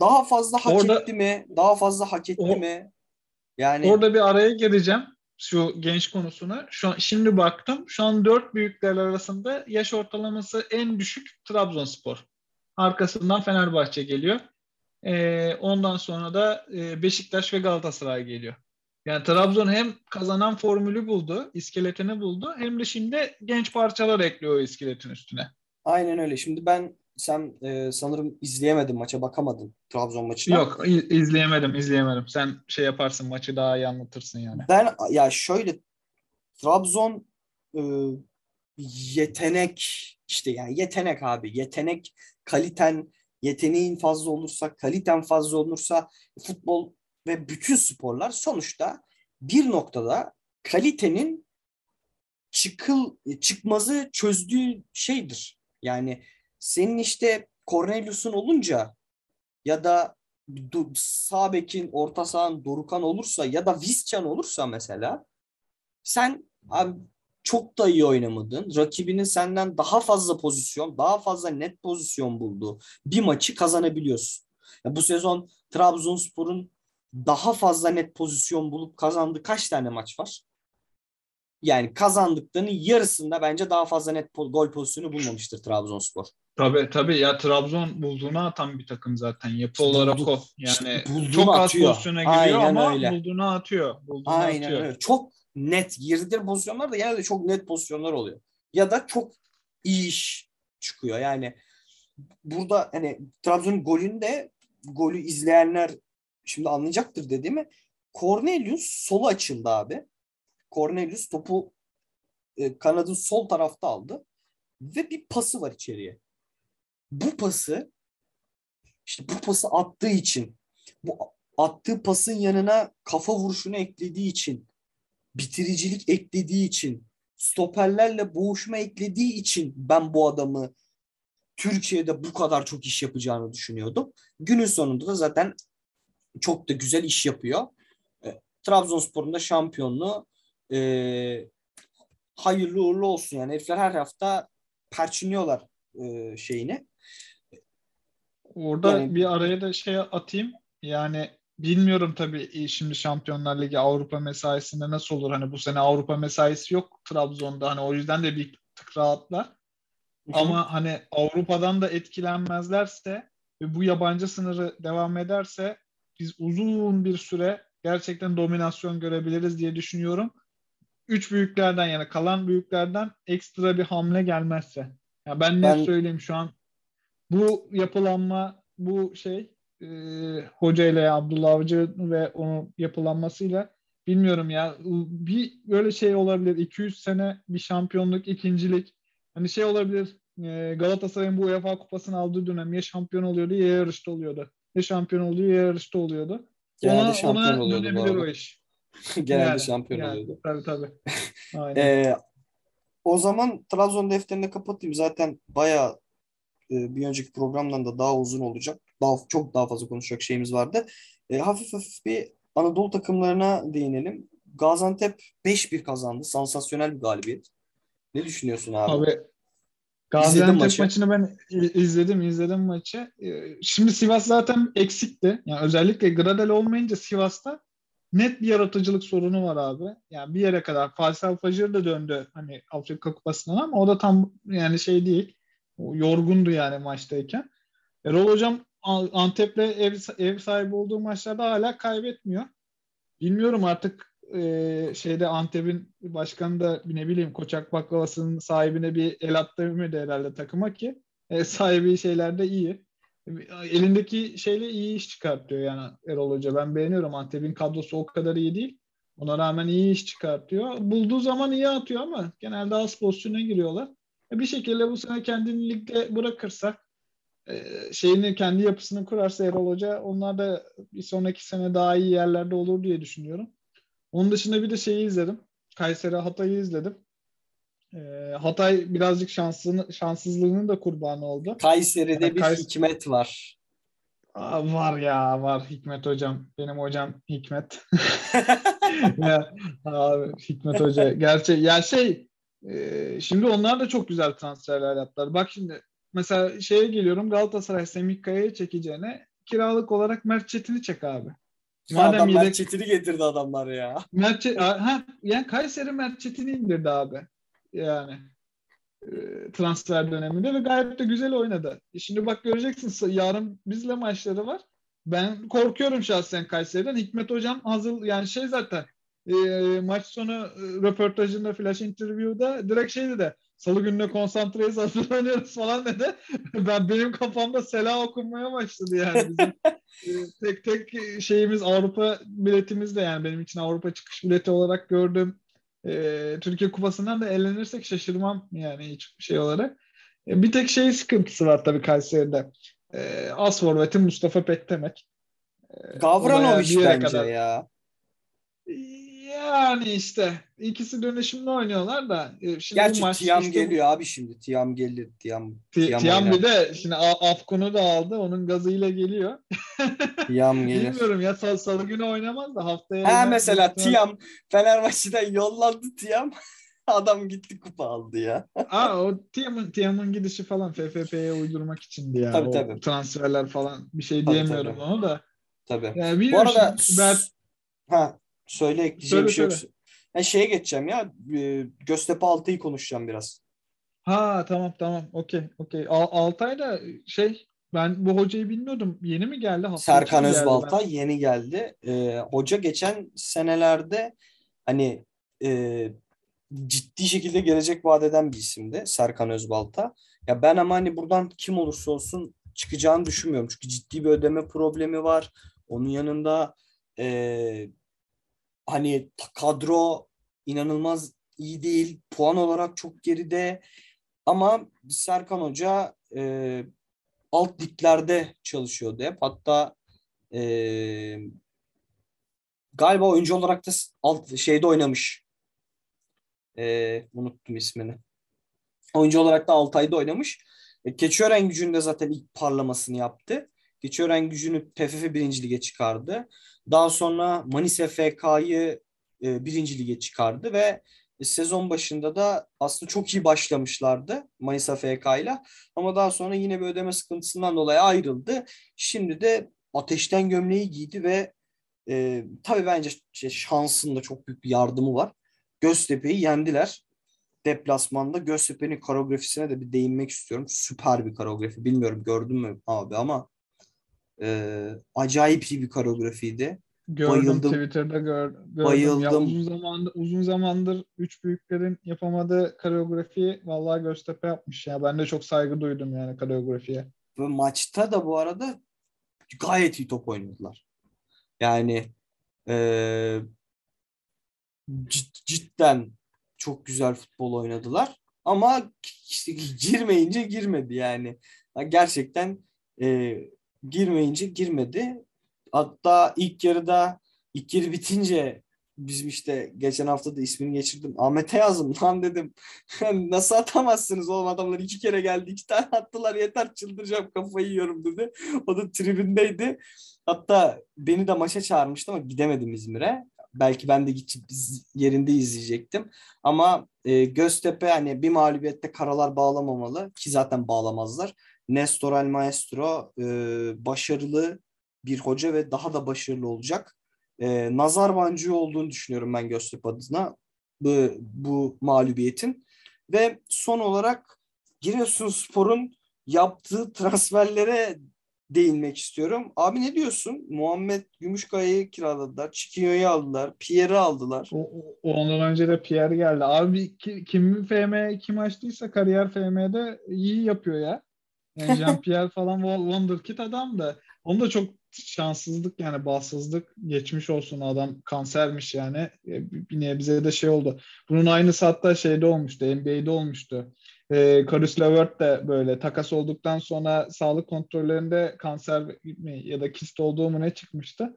daha fazla hak Orada- etti mi? Daha fazla hak etti O- mi? Yani Orada bir araya gireceğim şu genç konusuna. Şu an, şimdi baktım. Şu an dört büyükler arasında yaş ortalaması en düşük Trabzonspor. Arkasından Fenerbahçe geliyor. Ee, ondan sonra da e, Beşiktaş ve Galatasaray geliyor. Yani Trabzon hem kazanan formülü buldu, iskeletini buldu hem de şimdi genç parçalar ekliyor o iskeletin üstüne. Aynen öyle. Şimdi ben sen e, sanırım izleyemedin maça bakamadın Trabzon maçına. Yok izleyemedim izleyemedim. Sen şey yaparsın maçı daha iyi anlatırsın yani. Ben ya şöyle Trabzon e, yetenek işte yani yetenek abi yetenek kaliten yeteneğin fazla olursa kaliten fazla olursa futbol ve bütün sporlar sonuçta bir noktada kalitenin çıkıl çıkmazı çözdüğü şeydir. Yani senin işte Cornelius'un olunca ya da sağ bekin, orta sahan Dorukan olursa ya da Viscan olursa mesela sen abi çok da iyi oynamadın. Rakibinin senden daha fazla pozisyon, daha fazla net pozisyon bulduğu bir maçı kazanabiliyorsun. Ya bu sezon Trabzonspor'un daha fazla net pozisyon bulup kazandığı kaç tane maç var? Yani kazandıklarının yarısında bence daha fazla net gol pozisyonu bulmamıştır Trabzonspor. Tabii tabii ya Trabzon bulduğunu atan bir takım zaten. Yapı olarak o. Yani işte çok az atıyor. pozisyona giriyor Aynen ama öyle. bulduğunu atıyor. Bulduğunu Aynen atıyor. öyle. Çok net girdiği pozisyonlar da genelde çok net pozisyonlar oluyor. Ya da çok iyi iş çıkıyor. Yani burada hani Trabzon'un golünde golü izleyenler şimdi anlayacaktır dediğimi. Cornelius solu açıldı abi. Cornelius topu e, kanadın sol tarafta aldı ve bir pası var içeriye. Bu pası işte bu pası attığı için bu attığı pasın yanına kafa vuruşunu eklediği için bitiricilik eklediği için stoperlerle boğuşma eklediği için ben bu adamı Türkiye'de bu kadar çok iş yapacağını düşünüyordum. Günün sonunda da zaten çok da güzel iş yapıyor. E, Trabzonspor'un da şampiyonluğu e, hayırlı uğurlu olsun. Yani herifler her hafta perçinliyorlar e, şeyini. Orada Yani- bir araya da şey atayım. Yani bilmiyorum tabii şimdi Şampiyonlar Ligi Avrupa mesaisinde nasıl olur? Hani bu sene Avrupa mesaisi yok Trabzon'da. Hani o yüzden de bir tık rahatlar. Ama hani Avrupa'dan da etkilenmezlerse ve bu yabancı sınırı devam ederse biz uzun bir süre gerçekten dominasyon görebiliriz diye düşünüyorum. Üç büyüklerden yani kalan büyüklerden ekstra bir hamle gelmezse. Ya ben ne ben... söyleyeyim şu an bu yapılanma bu şey e, hoca ile Abdullah Avcı ve onun yapılanmasıyla bilmiyorum ya bir böyle şey olabilir 200 sene bir şampiyonluk ikincilik hani şey olabilir e, Galatasaray'ın bu UEFA kupasını aldığı dönem ya şampiyon oluyordu ya yarışta oluyordu. Ya şampiyon oluyor ya yarışta oluyordu. Genelde ona, şampiyon ona arada. o iş. <laughs> Genelde yani, şampiyon yani, oluyordu. Tabii tabii. <laughs> Aynen. Ee, o zaman Trabzon defterini kapatayım. Zaten bayağı e, bir önceki programdan da daha uzun olacak. Daha çok daha fazla konuşacak şeyimiz vardı. E, hafif hafif bir Anadolu takımlarına değinelim. Gaziantep 5-1 kazandı. Sansasyonel bir galibiyet. Ne düşünüyorsun abi? Abi Gaziantep maçı. maçını ben izledim, izledim maçı. Ee, şimdi Sivas zaten eksikti. Yani özellikle Gradel olmayınca Sivas'ta net bir yaratıcılık sorunu var abi. Yani bir yere kadar Faysal Fajr da döndü hani Afrika Kupası'ndan ama o da tam yani şey değil. O yorgundu yani maçtayken. Erol Hocam Antep'le ev, ev sahibi olduğu maçlarda hala kaybetmiyor. Bilmiyorum artık e, şeyde Antep'in başkanı da ne bileyim Koçak baklavasının sahibine bir el attırmıyordu herhalde takıma ki e, sahibi şeylerde iyi. Elindeki şeyle iyi iş çıkartıyor yani Erol Hoca. Ben beğeniyorum. Antep'in kadrosu o kadar iyi değil. Ona rağmen iyi iş çıkartıyor. Bulduğu zaman iyi atıyor ama genelde az pozisyona giriyorlar. E, bir şekilde bu sene kendini ligde bırakırsa e, şeyini kendi yapısını kurarsa Erol Hoca onlar da bir sonraki sene daha iyi yerlerde olur diye düşünüyorum. Onun dışında bir de şeyi izledim. Kayseri Hatay'ı izledim. Ee, Hatay birazcık şansını, şanssızlığının da kurbanı oldu. Kayseri'de yani bir Kays- hikmet var. Aa, var ya var Hikmet hocam. Benim hocam Hikmet. <laughs> ya, abi, Hikmet hoca. Gerçi ya şey e, şimdi onlar da çok güzel transferler yaptılar. Bak şimdi mesela şeye geliyorum Galatasaray Semih Kaya'yı çekeceğine kiralık olarak Mert Çetin'i çek abi. Madem Adam yedek... Mert Çetin'i getirdi adamlar ya. Mert Çet... ha, yani Kayseri Mert Çetin'i indirdi abi. Yani e, transfer döneminde ve gayet de güzel oynadı. E şimdi bak göreceksin yarın bizle maçları var. Ben korkuyorum şahsen Kayseri'den. Hikmet Hocam hazır yani şey zaten e, maç sonu e, röportajında flash interview'da direkt şey dedi salı gününe konsantreyiz hazırlanıyoruz falan dedi. <laughs> Ben benim kafamda sela okunmaya başladı yani bizim <laughs> tek tek şeyimiz Avrupa biletimiz de yani benim için Avrupa çıkış bileti olarak gördüm. E, Türkiye Kupası'ndan da eğlenirsek şaşırmam yani hiç şey olarak. E, bir tek şey sıkıntısı var tabii Kayseri'de. E, As forvetin Mustafa Pektemek. E, Gavranovic bence kadar... ya. Yani işte ikisi dönüşümlü oynuyorlar da. E, şimdi Gerçi maç Tiam işte geliyor abi şimdi. Tiam gelir. Tiam, Tiam, Tiam bir de şimdi Afkon'u da aldı. Onun gazıyla geliyor. <laughs> Tiam gelir. Bilmiyorum ya sal salı günü oynamaz da haftaya. Ha mesela Tiam Fenerbahçe'den yollandı Tiam. <laughs> Adam gitti kupa aldı ya. <laughs> Aa o Tiam'ın Tiam'ın gidişi falan FFP'ye uydurmak içindi ya. Tabii o tabii. Transferler falan bir şey tabii, diyemiyorum tabii. onu da. Tabii. Yani Bu arada ben... ha Söyle ekleyeceğim bir şey yok. Ben şeye geçeceğim ya. E, Göztepe Altay'ı konuşacağım biraz. Ha tamam tamam. Okey okey. Altay da şey ben bu hocayı bilmiyordum. Yeni mi geldi? Hafta Serkan Özbaltay ben. yeni geldi. Ee, hoca geçen senelerde hani e, ciddi şekilde gelecek vaat eden bir isimdi Serkan Özbalta. Ya ben ama hani buradan kim olursa olsun çıkacağını düşünmüyorum. Çünkü ciddi bir ödeme problemi var. Onun yanında e, hani kadro inanılmaz iyi değil. Puan olarak çok geride. Ama Serkan Hoca e, alt liglerde çalışıyordu hep. Hatta e, galiba oyuncu olarak da alt şeyde oynamış. E, unuttum ismini. Oyuncu olarak da Altay'da oynamış. E, Keçiören gücünde zaten ilk parlamasını yaptı. Keçiören gücünü PFF birinci lige çıkardı. Daha sonra Manisa FK'yı e, birinci lige çıkardı ve sezon başında da aslında çok iyi başlamışlardı Manisa FK ile ama daha sonra yine bir ödeme sıkıntısından dolayı ayrıldı. Şimdi de ateşten gömleği giydi ve e, tabii bence şey, şansın da çok büyük bir yardımı var. Göztepe'yi yendiler. Deplasmanda Göztepe'nin koreografisine de bir değinmek istiyorum. Süper bir koreografi. Bilmiyorum gördün mü abi ama e, acayip iyi bir koreografiydi. Gördüm Bayıldım. Twitter'da gör, gördüm. Bayıldım. Ya uzun zamandır uzun zamandır üç büyüklerin yapamadığı koreografiyi vallahi Göztepe yapmış ya. Ben de çok saygı duydum yani koreografiye. Ve maçta da bu arada gayet iyi top oynadılar. Yani e, cid- cidden çok güzel futbol oynadılar. Ama işte girmeyince girmedi yani. Gerçekten e, girmeyince girmedi. Hatta ilk yarıda ilk yarı bitince bizim işte geçen hafta da ismini geçirdim. Ahmet'e yazdım lan dedim. <laughs> Nasıl atamazsınız oğlum adamlar iki kere geldi. iki tane attılar yeter çıldıracağım kafayı yiyorum dedi. O da tribündeydi. Hatta beni de maça çağırmıştı ama gidemedim İzmir'e. Belki ben de gidip yerinde izleyecektim. Ama e, Göztepe hani bir mağlubiyette karalar bağlamamalı ki zaten bağlamazlar. Nestor El Maestro e, başarılı bir hoca ve daha da başarılı olacak. E, nazar boncuğu olduğunu düşünüyorum ben Göztepe adına bu, bu mağlubiyetin. Ve son olarak Giresunspor'un yaptığı transferlere değinmek istiyorum. Abi ne diyorsun? Muhammed Gümüşkaya'yı kiraladılar. Çikinyo'yu aldılar. Pierre'i aldılar. O, o- ondan önce de Pierre geldi. Abi ki- kim FM kim açtıysa kariyer FM'de iyi yapıyor ya. Yani Jean-Pierre falan wo- wonderkid adam da. Onu da çok şanssızlık yani bahtsızlık geçmiş olsun adam kansermiş yani. E, Bir nebze de şey oldu. Bunun aynısı hatta şeyde olmuştu. NBA'de olmuştu. E, Caris LeVert de böyle takas olduktan sonra sağlık kontrollerinde kanser mi ya da kist olduğu mu ne çıkmıştı.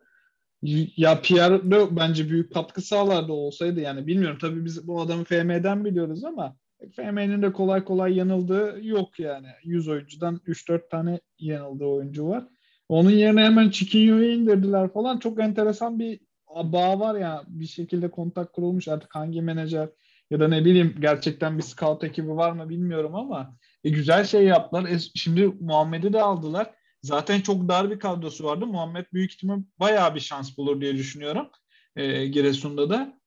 Ya Pierre de bence büyük katkı sağlardı olsaydı yani bilmiyorum tabii biz bu adamı FM'den biliyoruz ama FM'nin de kolay kolay yanıldığı yok yani. 100 oyuncudan 3-4 tane yanıldığı oyuncu var. Onun yerine hemen Chiquinho'yu indirdiler falan. Çok enteresan bir bağ var ya bir şekilde kontak kurulmuş artık hangi menajer ya da ne bileyim gerçekten bir scout ekibi var mı bilmiyorum ama e, güzel şey yaptılar. E, şimdi Muhammed'i de aldılar. Zaten çok dar bir kadrosu vardı. Muhammed büyük ihtimal bayağı bir şans bulur diye düşünüyorum. E, Giresun'da da.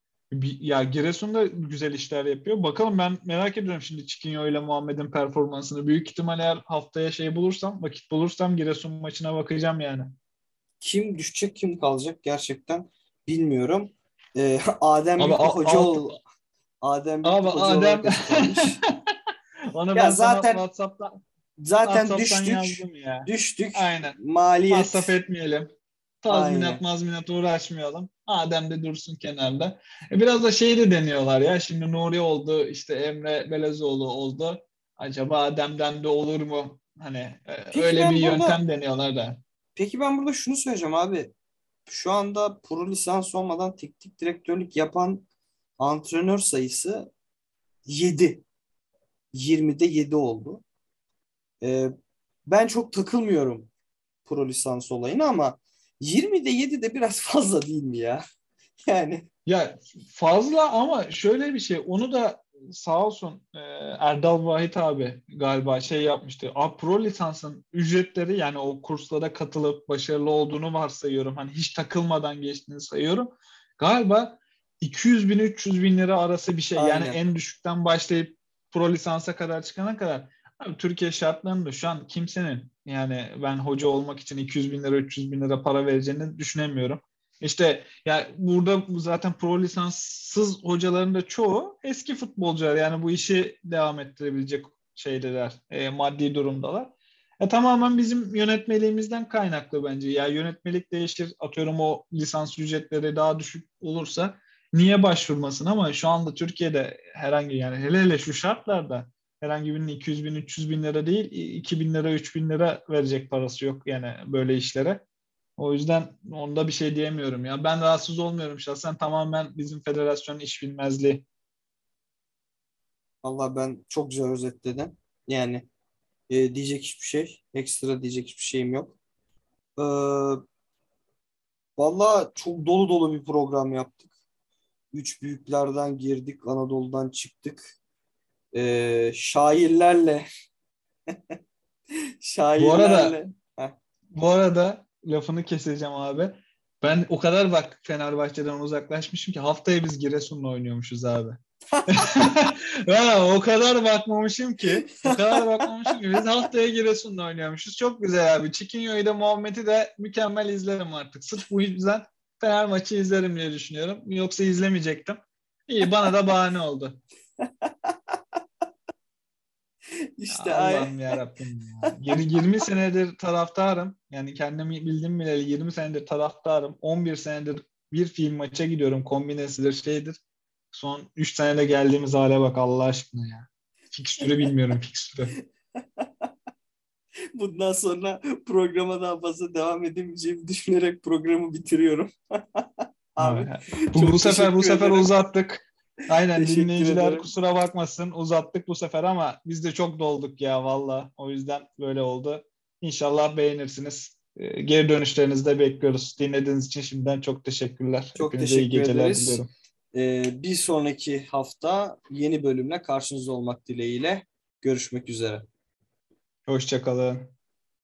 Ya Giresun da güzel işler yapıyor. Bakalım ben merak ediyorum şimdi Chiquinho ile Muhammed'in performansını. Büyük ihtimal eğer haftaya şey bulursam, vakit bulursam Giresun maçına bakacağım yani. Kim düşecek kim kalacak gerçekten bilmiyorum. Ee, <laughs> Adem Abi, Büyük a- hoca alt- ol. Adem Büyük Abi Adem. Onu <laughs> Ya ben zaten- sana WhatsApp'tan, Zaten WhatsApp'tan düştük. ya. Düştük. Aynen. Maliyet. Masraf etmeyelim. Tazminat Aynen. mazminat uğraşmayalım. Adem de dursun kenarda. E biraz da şey de deniyorlar ya. Şimdi Nuri oldu, işte Emre Belezoğlu oldu. Acaba Adem'den de olur mu? Hani e, Peki öyle bir burada- yöntem deniyorlar da. Peki ben burada şunu söyleyeceğim abi. Şu anda pro lisans olmadan teknik direktörlük yapan antrenör sayısı 7. 20'de 7 oldu. Ee, ben çok takılmıyorum pro lisans olayına ama 20'de 7 de biraz <laughs> fazla değil mi ya? Yani Ya fazla ama şöyle bir şey. Onu da sağ olsun e, Erdal Vahit abi galiba şey yapmıştı. A, pro lisansın ücretleri yani o kurslara katılıp başarılı olduğunu varsayıyorum. Hani hiç takılmadan geçtiğini sayıyorum. Galiba 200 bin 300 bin lira arası bir şey. Yani Aynen. en düşükten başlayıp pro lisansa kadar çıkana kadar. Türkiye şartlarında şu an kimsenin yani ben hoca olmak için 200 bin lira 300 bin lira para vereceğini düşünemiyorum. İşte ya burada bu zaten pro lisanssız hocaların da çoğu eski futbolcular yani bu işi devam ettirebilecek şeydeler, e, maddi durumdalar. E, tamamen bizim yönetmeliğimizden kaynaklı bence. Ya yönetmelik değişir, atıyorum o lisans ücretleri daha düşük olursa niye başvurmasın ama şu anda Türkiye'de herhangi yani hele hele şu şartlarda herhangi birinin 200 bin 300 bin lira değil 2 bin lira 3 bin lira verecek parası yok yani böyle işlere. O yüzden onda bir şey diyemiyorum ya. Ben rahatsız olmuyorum şahsen. Tamamen bizim federasyonun iş bilmezliği. Allah ben çok güzel özetledim. Yani e, diyecek hiçbir şey, ekstra diyecek hiçbir şeyim yok. Ee, Valla çok dolu dolu bir program yaptık. Üç büyüklerden girdik, Anadolu'dan çıktık. Ee, şairlerle <laughs> şairlerle Bu arada lafını keseceğim abi. Ben o kadar bak Fenerbahçe'den uzaklaşmışım ki haftaya biz Giresun'la oynuyormuşuz abi. <laughs> ya, o kadar bakmamışım ki. O kadar bakmamışım ki. Biz haftaya Giresun'la oynuyormuşuz. Çok güzel abi. Çikinyo'yu da Muhammed'i de mükemmel izlerim artık. Sırf bu yüzden Fener maçı izlerim diye düşünüyorum. Yoksa izlemeyecektim. İyi bana da bahane oldu. <laughs> İşte Ya Allah'ım ya. Yirmi- 20 senedir taraftarım. Yani kendimi bildim bileli 20 senedir taraftarım. 11 senedir bir film maça gidiyorum. Kombinesidir şeydir. Son 3 senede geldiğimiz hale bak Allah aşkına ya. Fikstürü bilmiyorum fikstürü. <laughs> Bundan sonra programa daha fazla devam edemeyeceğimi düşünerek programı bitiriyorum. <laughs> Abi bu, bu sefer bu sefer ederim. uzattık. Aynen Teşekkür dinleyiciler ederim. kusura bakmasın uzattık bu sefer ama biz de çok dolduk ya valla. O yüzden böyle oldu. İnşallah beğenirsiniz. Ee, Geri dönüşlerinizi de bekliyoruz. Dinlediğiniz için şimdiden çok teşekkürler. Çok Hepinize iyi teşekkür geceler ederiz. diliyorum. Ee, bir sonraki hafta yeni bölümle karşınızda olmak dileğiyle görüşmek üzere. Hoşçakalın.